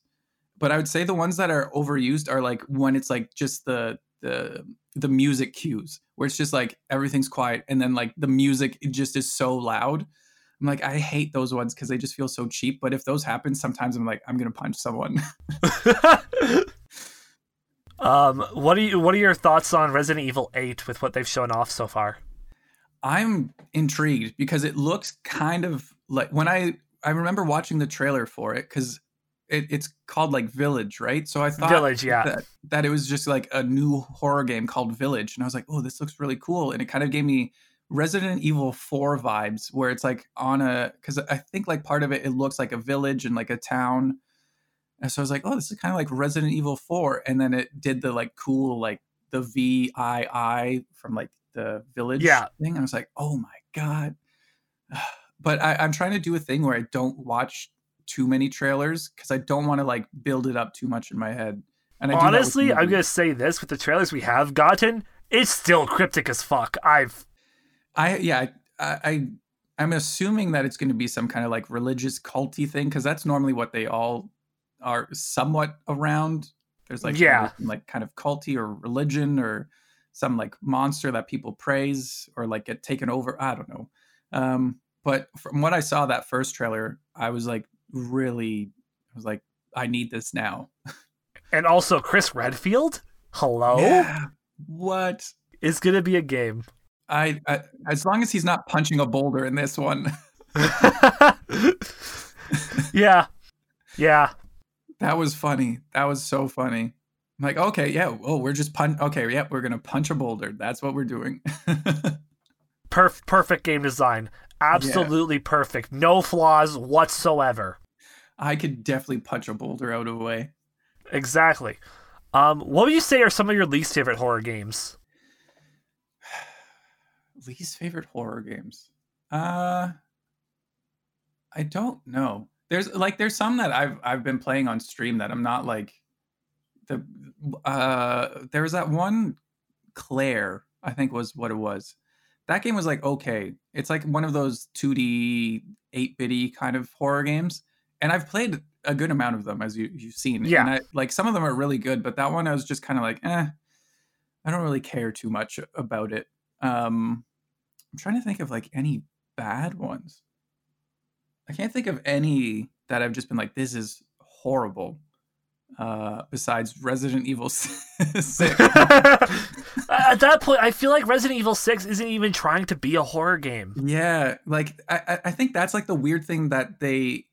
but I would say the ones that are overused are like when it's like just the the the music cues where it's just like everything's quiet and then like the music it just is so loud. I'm like I hate those ones because they just feel so cheap. But if those happen, sometimes I'm like I'm gonna punch someone. <laughs> um, what are you? What are your thoughts on Resident Evil Eight with what they've shown off so far? I'm intrigued because it looks kind of like when I I remember watching the trailer for it because it, it's called like Village, right? So I thought Village, yeah. that, that it was just like a new horror game called Village, and I was like, oh, this looks really cool, and it kind of gave me Resident Evil 4 vibes where it's like on a because I think like part of it it looks like a village and like a town. And so I was like, oh, this is kind of like Resident Evil 4. And then it did the like cool like the V I I from like the village Yeah. thing. I was like, oh my God. <sighs> But I, I'm trying to do a thing where I don't watch too many trailers because I don't want to like build it up too much in my head. And I do that with Honestly, I'm gonna say this with the trailers we have gotten, it's still cryptic as fuck. I've I yeah, I, I I'm assuming that it's going to be some kind of like religious culty thing because that's normally what they all are somewhat around. There's like Yeah. like kind of culty or religion or some like monster that people praise or like get taken over. I don't know. Um, but from what I saw that first trailer, I was like really, I was like, I need this now. <laughs> and also Chris Redfield. Hello, Yeah. What? is gonna be a game. I, I as long as he's not punching a boulder in this one. <laughs> yeah, yeah. That was funny. That was so funny. I'm like, okay, yeah, oh, we're just punch. Okay, yeah, we're gonna punch a boulder. That's what we're doing. <laughs> Perf- perfect game design. Absolutely perfect. No flaws whatsoever. I could definitely punch a boulder out of the way. Exactly. Um, what would you say are some of your least favorite horror games? <sighs> least favorite horror games. Uh I don't know. There's like there's some that I've I've been playing on stream that I'm not like the uh there was that one Claire, I think was what it was. That game was like okay. It's like one of those 2D 8-bitty kind of horror games. And I've played a good amount of them as you, you've seen. Yeah. And I, like some of them are really good, but that one I was just kind of like, eh, I don't really care too much about it. Um I'm trying to think of like any bad ones. I can't think of any that I've just been like, this is horrible. Uh, besides Resident Evil <laughs> Six. <laughs> At that point, I feel like Resident Evil Six isn't even trying to be a horror game. yeah, like I, I think that's like the weird thing that they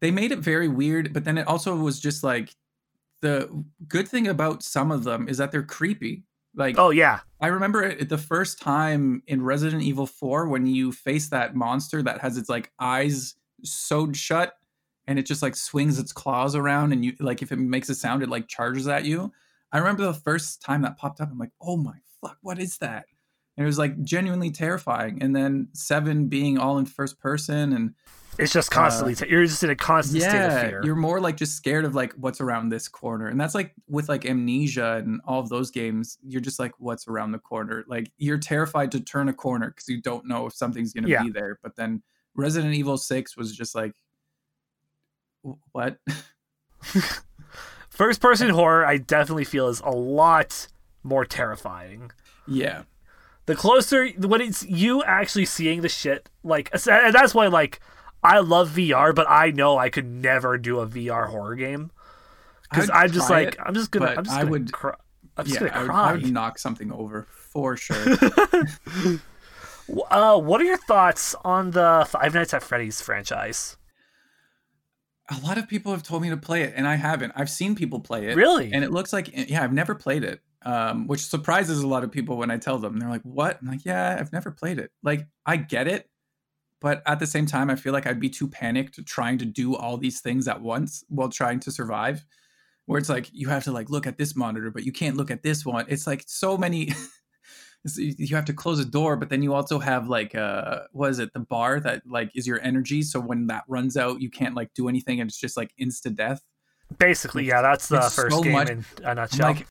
they made it very weird, but then it also was just like the good thing about some of them is that they're creepy. Like Oh yeah, I remember it the first time in Resident Evil 4 when you face that monster that has its like eyes sewed shut and it just like swings its claws around and you like if it makes a sound it like charges at you. I remember the first time that popped up I'm like, "Oh my fuck, what is that?" And it was like genuinely terrifying. And then 7 being all in first person and it's just uh, constantly. t- you're just in a constant state of fear. you're more like just scared of like what's around this corner, and that's like with like amnesia and all of those games. You're just like what's around the corner. Like you're terrified to turn a corner because you don't know if something's gonna Yeah. be there. But then Resident Evil Six was just like, "Wh- what? <laughs> First person horror, I definitely feel is a lot more terrifying. yeah, The closer when it's you actually seeing the shit, like and that's why like I love VR, but I know I could never do a VR horror game because I'm just like it, I'm just gonna I'm just gonna would- cry. I'm just yeah. gonna I would, cry. I would knock something over for sure. <laughs> Uh, what are your thoughts on the Five Nights at Freddy's franchise? A lot of people have told me to play it, and I haven't. I've seen people play it. Really? and it looks like yeah i've never played it um, which surprises a lot of people when i tell them they're like what i'm like yeah i've never played it like i get it but at the same time i feel like i'd be too panicked trying to do all these things at once while trying to survive where it's like you have to like look at this monitor but you can't look at this one it's like so many <laughs> you have to close a door but then you also have like uh what is it the bar that like is your energy so when that runs out you can't like do anything and it's just like insta death Basically, yeah, that's the It's first so game much- in a nutshell. like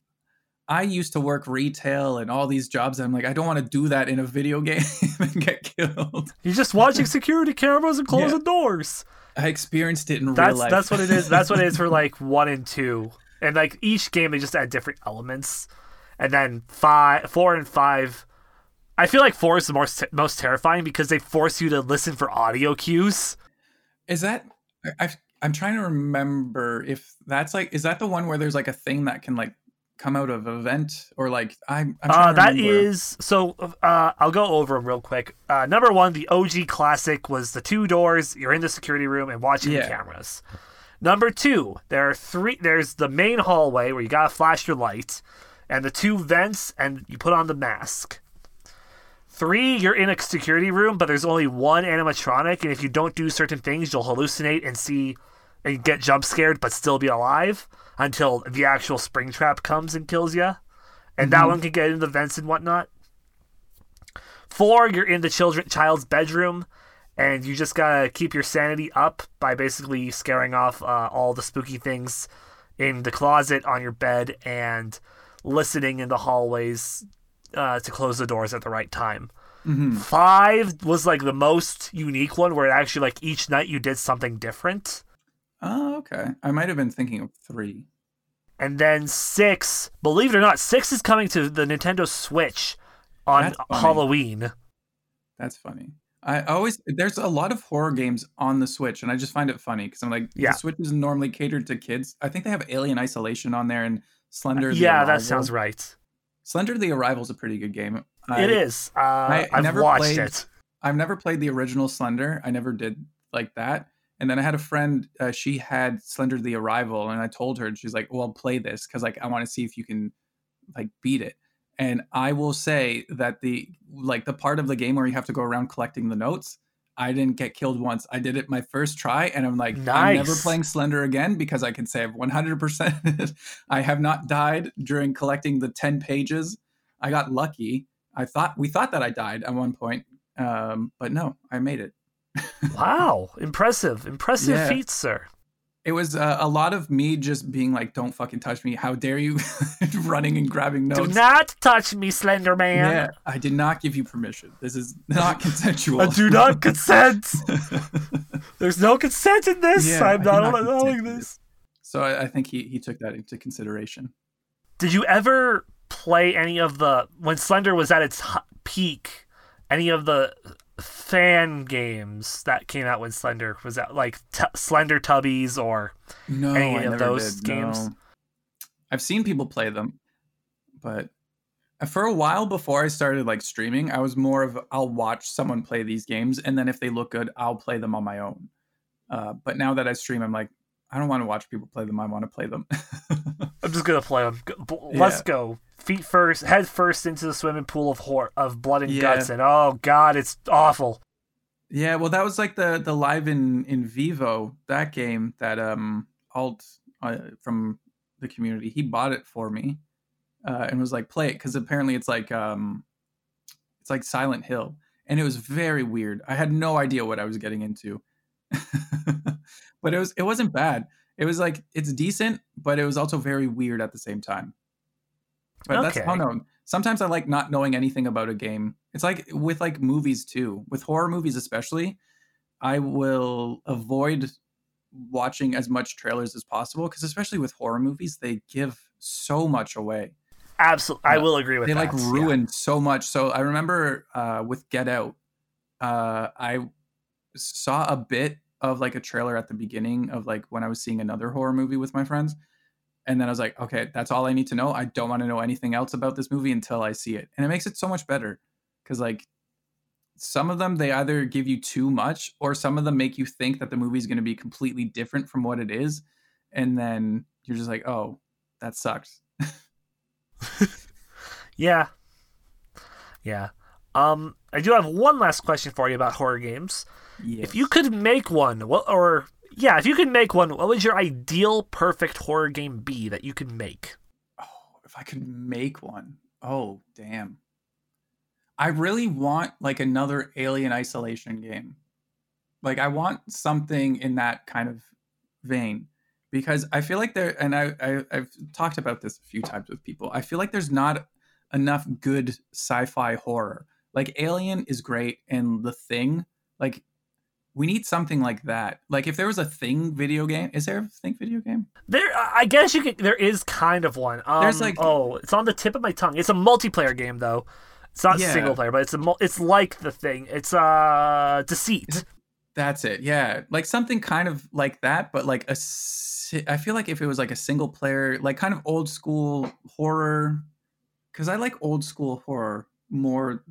I used to work retail and all these jobs, and I'm like, I don't want to do that in a video <laughs> game and get killed. You're just watching security cameras and closing Yeah. doors. I experienced it in real life. that's what it is. That's what it is for <laughs> like one and two, and like each game they just add different elements, and then five, four, and five. I feel like four is the most most terrifying because they force you to listen for audio cues. Is that? I- I'm trying to remember if that's like, is that the one where there's like a thing that can like come out of a vent or like I'm. I'm trying Uh, that is so. Uh, I'll go over them real quick. Uh, number one, the OG classic was the two doors. You're in the security room and watching the cameras. Number two, there are three. There's the main hallway where you gotta flash your light, and the two vents, and you put on the mask. Three, you're in a security room, but there's only one animatronic, and if you don't do certain things, you'll hallucinate and see and get jump scared, but still be alive until the actual Springtrap comes and kills you. And that one can get into the vents and whatnot. Four, you're in the children child's bedroom, and you just gotta keep your sanity up by basically scaring off uh, all the spooky things in the closet, on your bed, and listening in the hallways uh, to close the doors at the right time. Mhm. Five was like the most unique one, where it actually like each night you did something different. Oh, okay. I might have been thinking of three. And then six, believe it or not, six is coming to the Nintendo Switch on That's. Halloween. That's funny. I always there's a lot of horror games on the Switch, and I just find it funny because I'm like, Yeah. the Switch is normally catered to kids. I think they have Alien Isolation on there and Slender. the Yeah, that sounds right. Slender the Arrival is a pretty good game. I, it is. Uh, I I've never watched played- it. I've never played the original Slender. I never did like that. And then I had a friend. Uh, she had Slender the Arrival, and I told her, and she's like, "Well, play this because like I want to see if you can like beat it." And I will say that the like the part of the game where you have to go around collecting the notes, I didn't get killed once. I did it my first try, and I'm like, I'm never playing Slender again because I can say I've 100%. <laughs> I have not died during collecting the 10 pages. I got lucky. I thought we thought that I died at one point, um, but no, I made it. <laughs> Wow, impressive, impressive Yeah. feats, sir. It was uh, a lot of me just being like, "Don't fucking touch me! How dare you!" <laughs> running and grabbing notes. Do not touch me, Slender Man. Yeah, I did not give you permission. This is not <laughs> consensual. I do not <laughs> consent. There's no consent in this. Yeah, I'm not allowing consent this. so I, I think he he took that into consideration. Did you ever play any of the when Slender was at its peak? Any of the fan games that came out when Slender was out, like t- Slender Tubbies or No, Any I of those did, games? no. I've seen people play them, but for a while before I started like streaming, I was more of I'll watch someone play these games, and then if they look good, I'll play them on my own. Uh, but now that I stream, I'm like, I don't want to watch people play them. I want to play them. <laughs> I'm just gonna play them. Let's Yeah. go. Feet first, head first into the swimming pool of hor- of blood and Yeah. guts, and oh god, it's awful. Yeah, well, that was like the the live in in vivo that game that um alt uh, from the community he bought it for me uh, and was like play it because apparently it's like um it's like Silent Hill and it was very weird. I had no idea what I was getting into, <laughs> but it was it wasn't bad. It was like it's decent, but it was also very weird at the same time. But that's Okay. know. Sometimes I like not knowing anything about a game. It's like with like movies too. With horror movies especially, I will avoid watching as much trailers as possible because especially with horror movies, they give so much away. Absolutely, I will agree with they that. like yeah. ruin so much. So I remember uh, with Get Out, uh, I saw a bit of like a trailer at the beginning of like when I was seeing another horror movie with my friends. And then I was like, okay, that's all I need to know. I don't want to know anything else about this movie until I see it. And it makes it so much better because like some of them they either give you too much or some of them make you think that the movie is going to be completely different from what it is and then you're just like oh that sucks <laughs> Yeah. Yeah. Um, I do have one last question for you about horror games. yeah If you could make one, what or yeah, if you could make one, what would your ideal perfect horror game be that you could make? oh if i could make one. Oh damn. I really want like another alien isolation game. Like i want something in that kind of vein because i feel like there and I, I i've talked about this a few times with people. I feel like there's not enough good sci-fi horror like alien is great and the thing like we need something like that like if there was a thing video game is there a thing video game There, I guess you could. There is kind of one. Um, There's, like- oh, it's on the tip of my tongue. It's a multiplayer game though. It's not Yeah. single player, but it's a. mul- It's like the thing. It's uh, deceit. That's it. Yeah. Like something kind of like that, but like a si- I feel like if it was like a single player, like kind of old school horror cuz I like old school horror more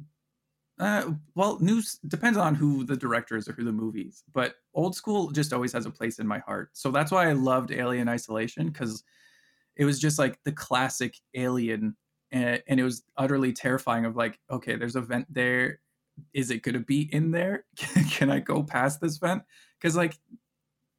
uh well, news depends on who the director is or who the movies, but old school just always has a place in my heart. So that's why I loved Alien Isolation cuz it was just like the classic alien and, and it was utterly terrifying of like okay, there's a vent there is it going to be in there? <laughs> can I go past this vent? Because like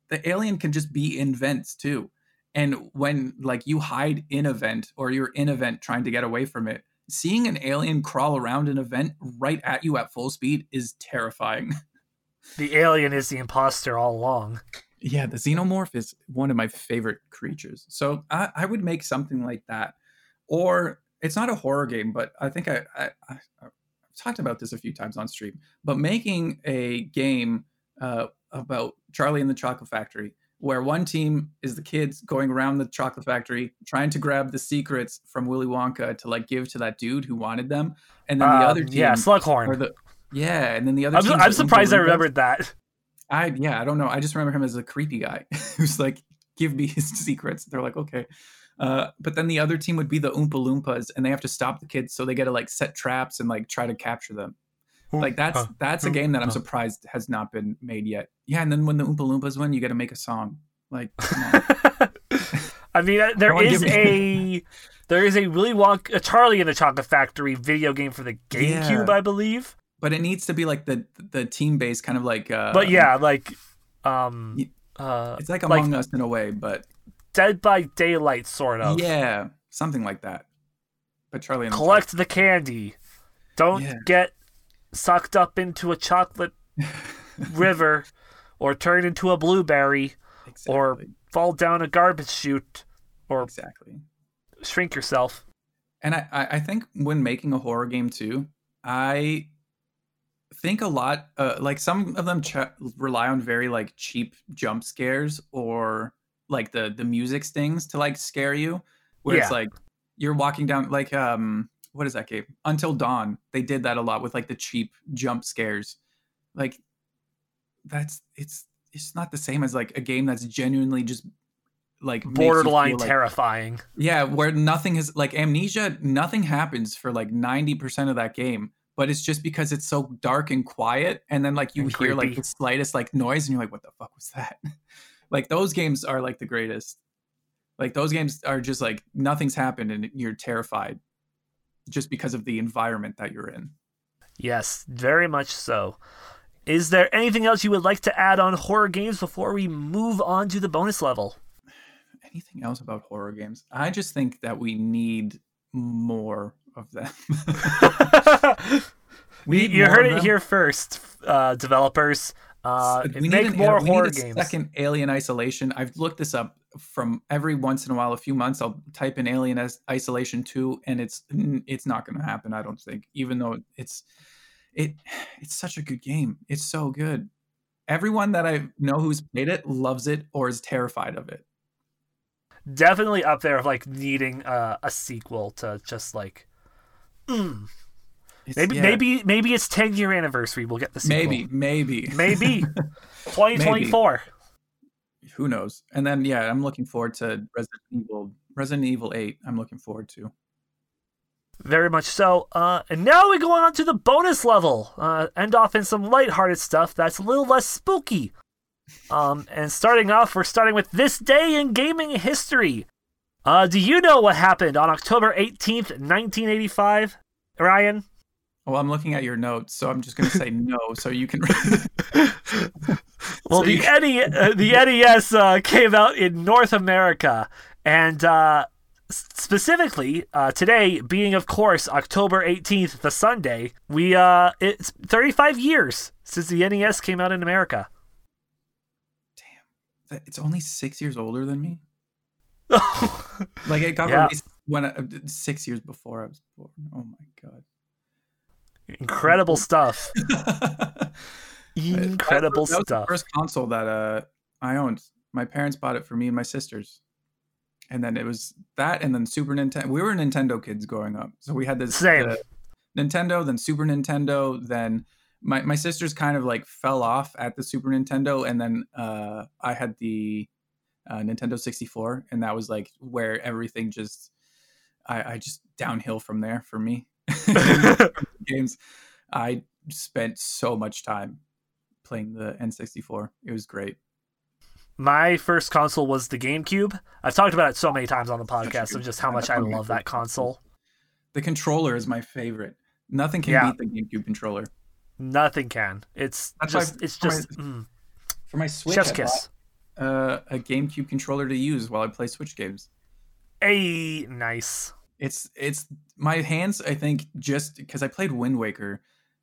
the alien can just be in vents too. And when like you hide in a vent or you're in a vent trying to get away from it, seeing an alien crawl around an event right at you at full speed is terrifying. <laughs> The alien is the imposter all along. Yeah, the xenomorph is one of my favorite creatures. So I, I would make something like that. Or it's not a horror game, but I think I, I, I I've talked about this a few times on stream. But making a game uh, about Charlie and the Chocolate Factory, where one team is the kids going around the chocolate factory trying to grab the secrets from Willy Wonka to like give to that dude who wanted them, and then the Um, other team yeah, Slughorn. the yeah, and then the other. I'm, I'm surprised I remembered that. I yeah, I don't know. I just remember him as a creepy guy <laughs> who's like, "Give me his secrets." They're like, "Okay," uh, but then the other team would be the Oompa Loompas, and they have to stop the kids, so they got to like set traps and like try to capture them. Like that's that's a game that I'm surprised has not been made yet. Yeah, and then when the Oompa Loompas win, you got to make a song. Like, come on. <laughs> I mean, uh, there on, is a There is a Willy Wonka, a Charlie in the Chocolate Factory video game for the GameCube, Yeah. I believe. But it needs to be like the the team based kind of like. Uh, But yeah, like, um, uh, it's like like- Among Us in a way, but Dead by Daylight, sort of. yeah, something like that. But Charlie and the Collect the candy. Don't Yeah. get sucked up into a chocolate <laughs> river, or turn into a blueberry, Chocolate- or fall down a garbage chute, or exactly. shrink yourself. And I, I I think when making a horror game too, I think a lot uh, like some of them ch- rely on very like cheap jump scares or like the the music stings to like scare you where it's like you're walking down like um what is that game until dawn they did that a lot with like the cheap jump scares like that's it's it's not the same as like a game that's genuinely just like Borderline like- terrifying. yeah, where nothing is like amnesia, nothing happens for like 90% of that game, but it's just because it's so dark and quiet. And then like you And hear like the slightest like noise and you're like, what the fuck was that? <laughs> like those games are like the greatest. Like those games are just like nothing's happened and you're terrified just because of the environment that you're in. Yes, very much so. Is there anything else you would like to add on horror games before we move on to the bonus level? <sighs> Anything else about horror games? I just think that we need more of them. <laughs> we, you heard it here first, uh, developers. Uh, we make need an- more we horror games. Second Alien Isolation. I've looked this up from every once in a while, a few months. I'll type in Alien as Isolation Two, and it's it's not going to happen. I don't think, even though it's it <sighs> it's such a good game. It's so good. Everyone that I know who's played it loves it or is terrified of it. Definitely up there of like needing uh, a sequel to just like. mm. Maybe yeah, maybe maybe it's ten year anniversary. We'll get the sequel. maybe maybe maybe <laughs> twenty twenty four. Who knows? And then yeah, I'm looking forward to Resident Evil. Resident Evil Eight. I'm looking forward to. Very much so. Uh, and now we go on to the bonus level. Uh, end off in some lighthearted stuff that's a little less spooky. Um, and starting off, we're starting with this day in gaming history. Uh, do you know what happened on October 18th, 1985? Ryan? Well, I'm looking at your notes, so I'm just going to say no, so you can. <laughs> Well, So the, you- NE, uh, the NES uh, came out in North America, and uh, specifically uh, today, being of course October 18th, the Sunday, we uh, it's 35 years since the NES came out in America. Damn, it's only six years older than me. <laughs> Like it got Yeah. released when I, six years before I was born. Oh my Incredible <laughs> stuff. Incredible that was, That was the stuff. first console that uh I owned. My parents bought it for me and my sisters, and then it was that, and then Super Nintendo. We were Nintendo kids growing up, so we had this Same. the Nintendo, then Super Nintendo, then. My, my sisters kind of like fell off at the Super Nintendo, and then uh, I had the uh, Nintendo 64, and that was like where everything just I, I just downhill from there for me. <laughs> <laughs> Games, I spent so much time playing the N64. It was great. My first console was the GameCube. I've talked about it so many times on the podcast of just how much I my love that console. The controller is my favorite. Nothing can Yeah. beat the GameCube controller. Nothing can. It's That's just it's for my- just mm, For my Switch, chef's I kiss. bought, uh, a GameCube controller to use while I play Switch games. Hey, nice. It's it's my hands. I think just because I played Wind Waker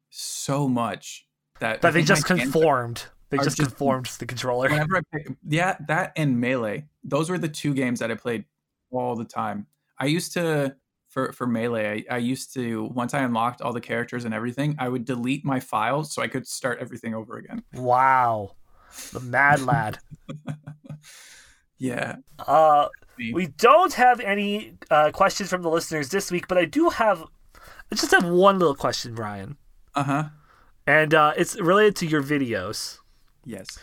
so much that they just conformed. They just just- conformed to the controller. whenever I pick, yeah, that and Melee. Those were the two games that I played all the time. I used to for for Melee. I, I used to once I unlocked all the characters and everything, I would delete my files so I could start everything over again. Wow. The mad lad. <laughs> Yeah, Uh We don't have any uh, questions from the listeners this week, but I do have I just have one little question, Brian. uh huh. And uh, it's related to your videos. Yes.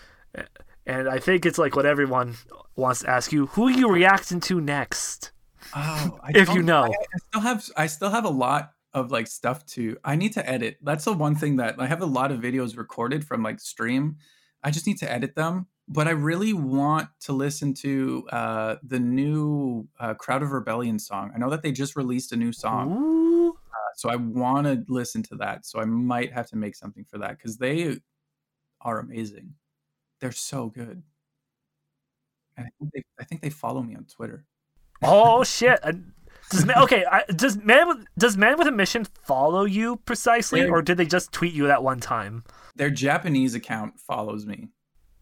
And I think it's like what everyone wants to ask you. Who are you reacting to next? Oh, I If you know. I, I still have I still have a lot of like stuff to. I need to edit. That's the one thing that I have a lot of videos recorded from like stream. I just need to edit them but I really want to listen to uh, the new uh, Crowd of Rebellion song. I know that they just released a new song, uh, so I want to listen to that. So I might have to make something for that because they are amazing. They're so good, and I think they, I think they follow me on Twitter. <laughs> Oh shit. Does man, okay? I, does man with does man with a mission follow you precisely, Yeah. or did they just tweet you that one time? Their Japanese account follows me.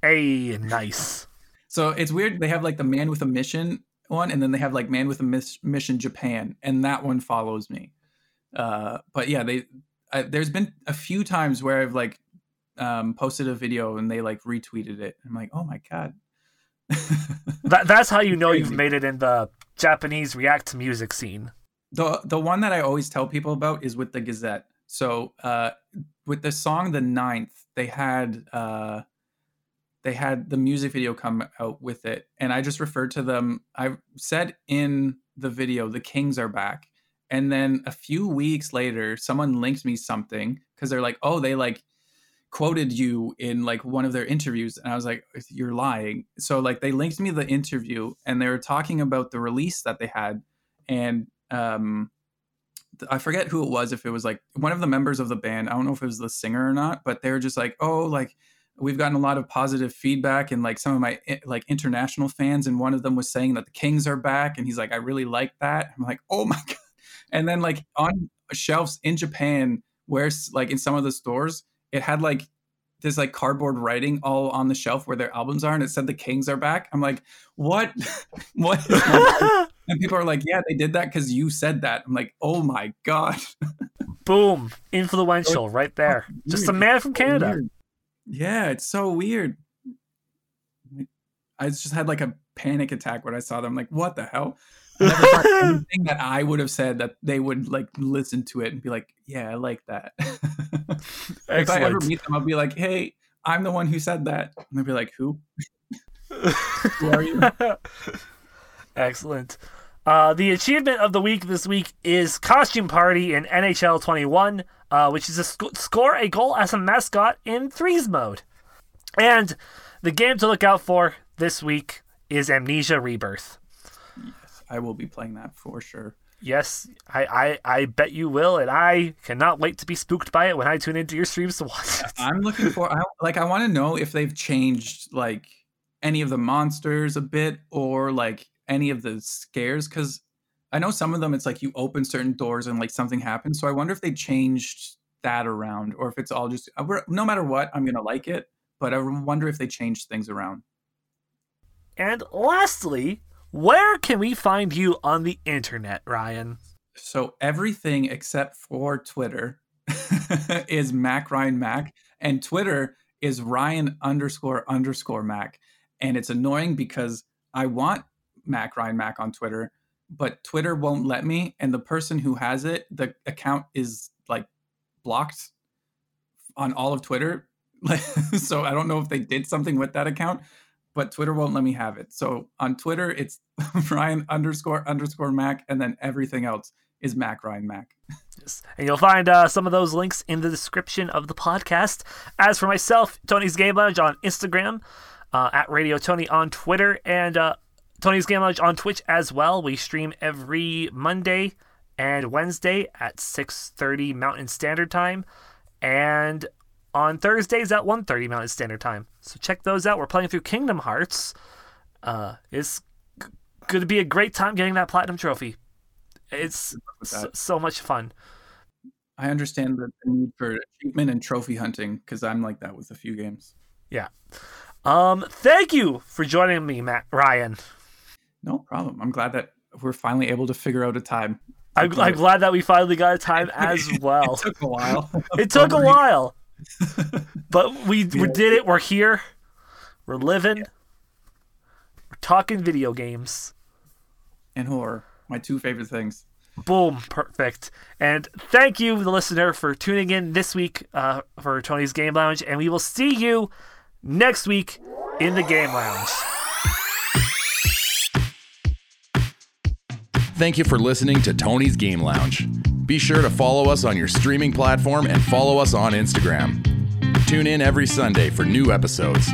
Hey, nice. So it's weird. They have like the man with a mission one, and then they have like man with a miss- mission Japan, and that one follows me. Uh, but yeah, they I, there's been a few times where I've like um, posted a video and they like retweeted it. I'm like, oh my god. <laughs> That, that's how you know you've made it in the Japanese react to music scene. the the one that I always tell people about is with the Gazette. So uh, with the song "The Ninth, they had uh, they had the music video come out with it, and I just referred to them. I said in the video, "The Kings are back," and then a few weeks later, someone linked me something because they're like, "Oh, they like." quoted you in like one of their interviews and i was like you're lying so like they linked me the interview and they were talking about the release that they had and um I forget who it was if it was like one of the members of the band I don't know if it was the singer or not but they were just like oh like we've gotten a lot of positive feedback and like some of my eh, like international fans and one of them was saying that the Kings are back and he's like I really like that I'm like oh my <laughs> god and then like on shelves in Japan where like in some of the stores it had like this like cardboard writing all on the shelf where their albums are and it said the Kings are back I'm like what <laughs> what? <laughs> And people are like, yeah, they did that because you said that. I'm like, oh my God. Boom, influential right there. Just a man from Canada. Yeah, it's so weird. I just had like a panic attack when I saw them. like, what the hell? I never thought <laughs> anything that I would have said that they would like listen to it and be like, yeah, I like that. <laughs> if I ever meet them, I'll be like, hey, I'm the one who said that. And they'll be like, who? <laughs> Who are you? Excellent. Uh, the achievement of the week this week is Costume Party in NHL 21, uh, which is to sc- score a goal as a mascot in threes mode. And the game to look out for this week is Amnesia Rebirth. Yes, I will be playing that for sure. Yes, I, I, I bet you will, and I cannot wait to be spooked by it when I tune into your streams to watch it. I'm looking for I, like I want to know if they've changed like any of the monsters a bit or like any of the scares because I know some of them it's like you open certain doors and like something happens. So I wonder if they changed that around or if it's all just uh, no matter what I'm gonna like it, but I wonder if they changed things around. And lastly, where can we find you on the internet, Ryan? So everything except for Twitter <laughs> is Mac Ryan Mac, and Twitter is Ryan underscore underscore Mac. And it's annoying because I want Mac Ryan Mac on Twitter, but Twitter won't let me. And the person who has it, the account is like blocked on all of Twitter. <laughs> so I don't know if they did something with that account, but Twitter won't let me have it. So on Twitter, it's <laughs> Ryan underscore underscore Mac, and then everything else is Mac Ryan Mac. Yes. And you'll find uh, some of those links in the description of the podcast. As for myself, Tony's Game Lounge on Instagram, uh, at Radio Tony on Twitter, and uh, Tony's Game Lounge on Twitch as well. We stream every Monday and Wednesday at 6.30 Mountain Standard Time, and on Thursdays at 1.30 Mountain Standard Time. So check those out. We're playing through Kingdom Hearts. Uh, it's g- going to be a great time getting that Platinum Trophy. It's so, so much fun. I understand the the need for achievement and trophy hunting because I'm like that with a few games. Yeah. Um, thank you for joining me, Matt Ryan. No problem. I'm glad that we're finally able to figure out a time. I'm, I'm glad that we finally got a time <laughs> as well. It took a while. <laughs> It took a while, <laughs> but we we did it. We're here. We're living. We're talking video games. and horror, my two favorite things. Boom, perfect. And thank you, the listener, for tuning in this week uh, for Tony's Game Lounge. And we will see you next week in the Game Lounge. Thank you for listening to Tony's Game Lounge. Be sure to follow us on your streaming platform and follow us on Instagram. Tune in every Sunday for new episodes.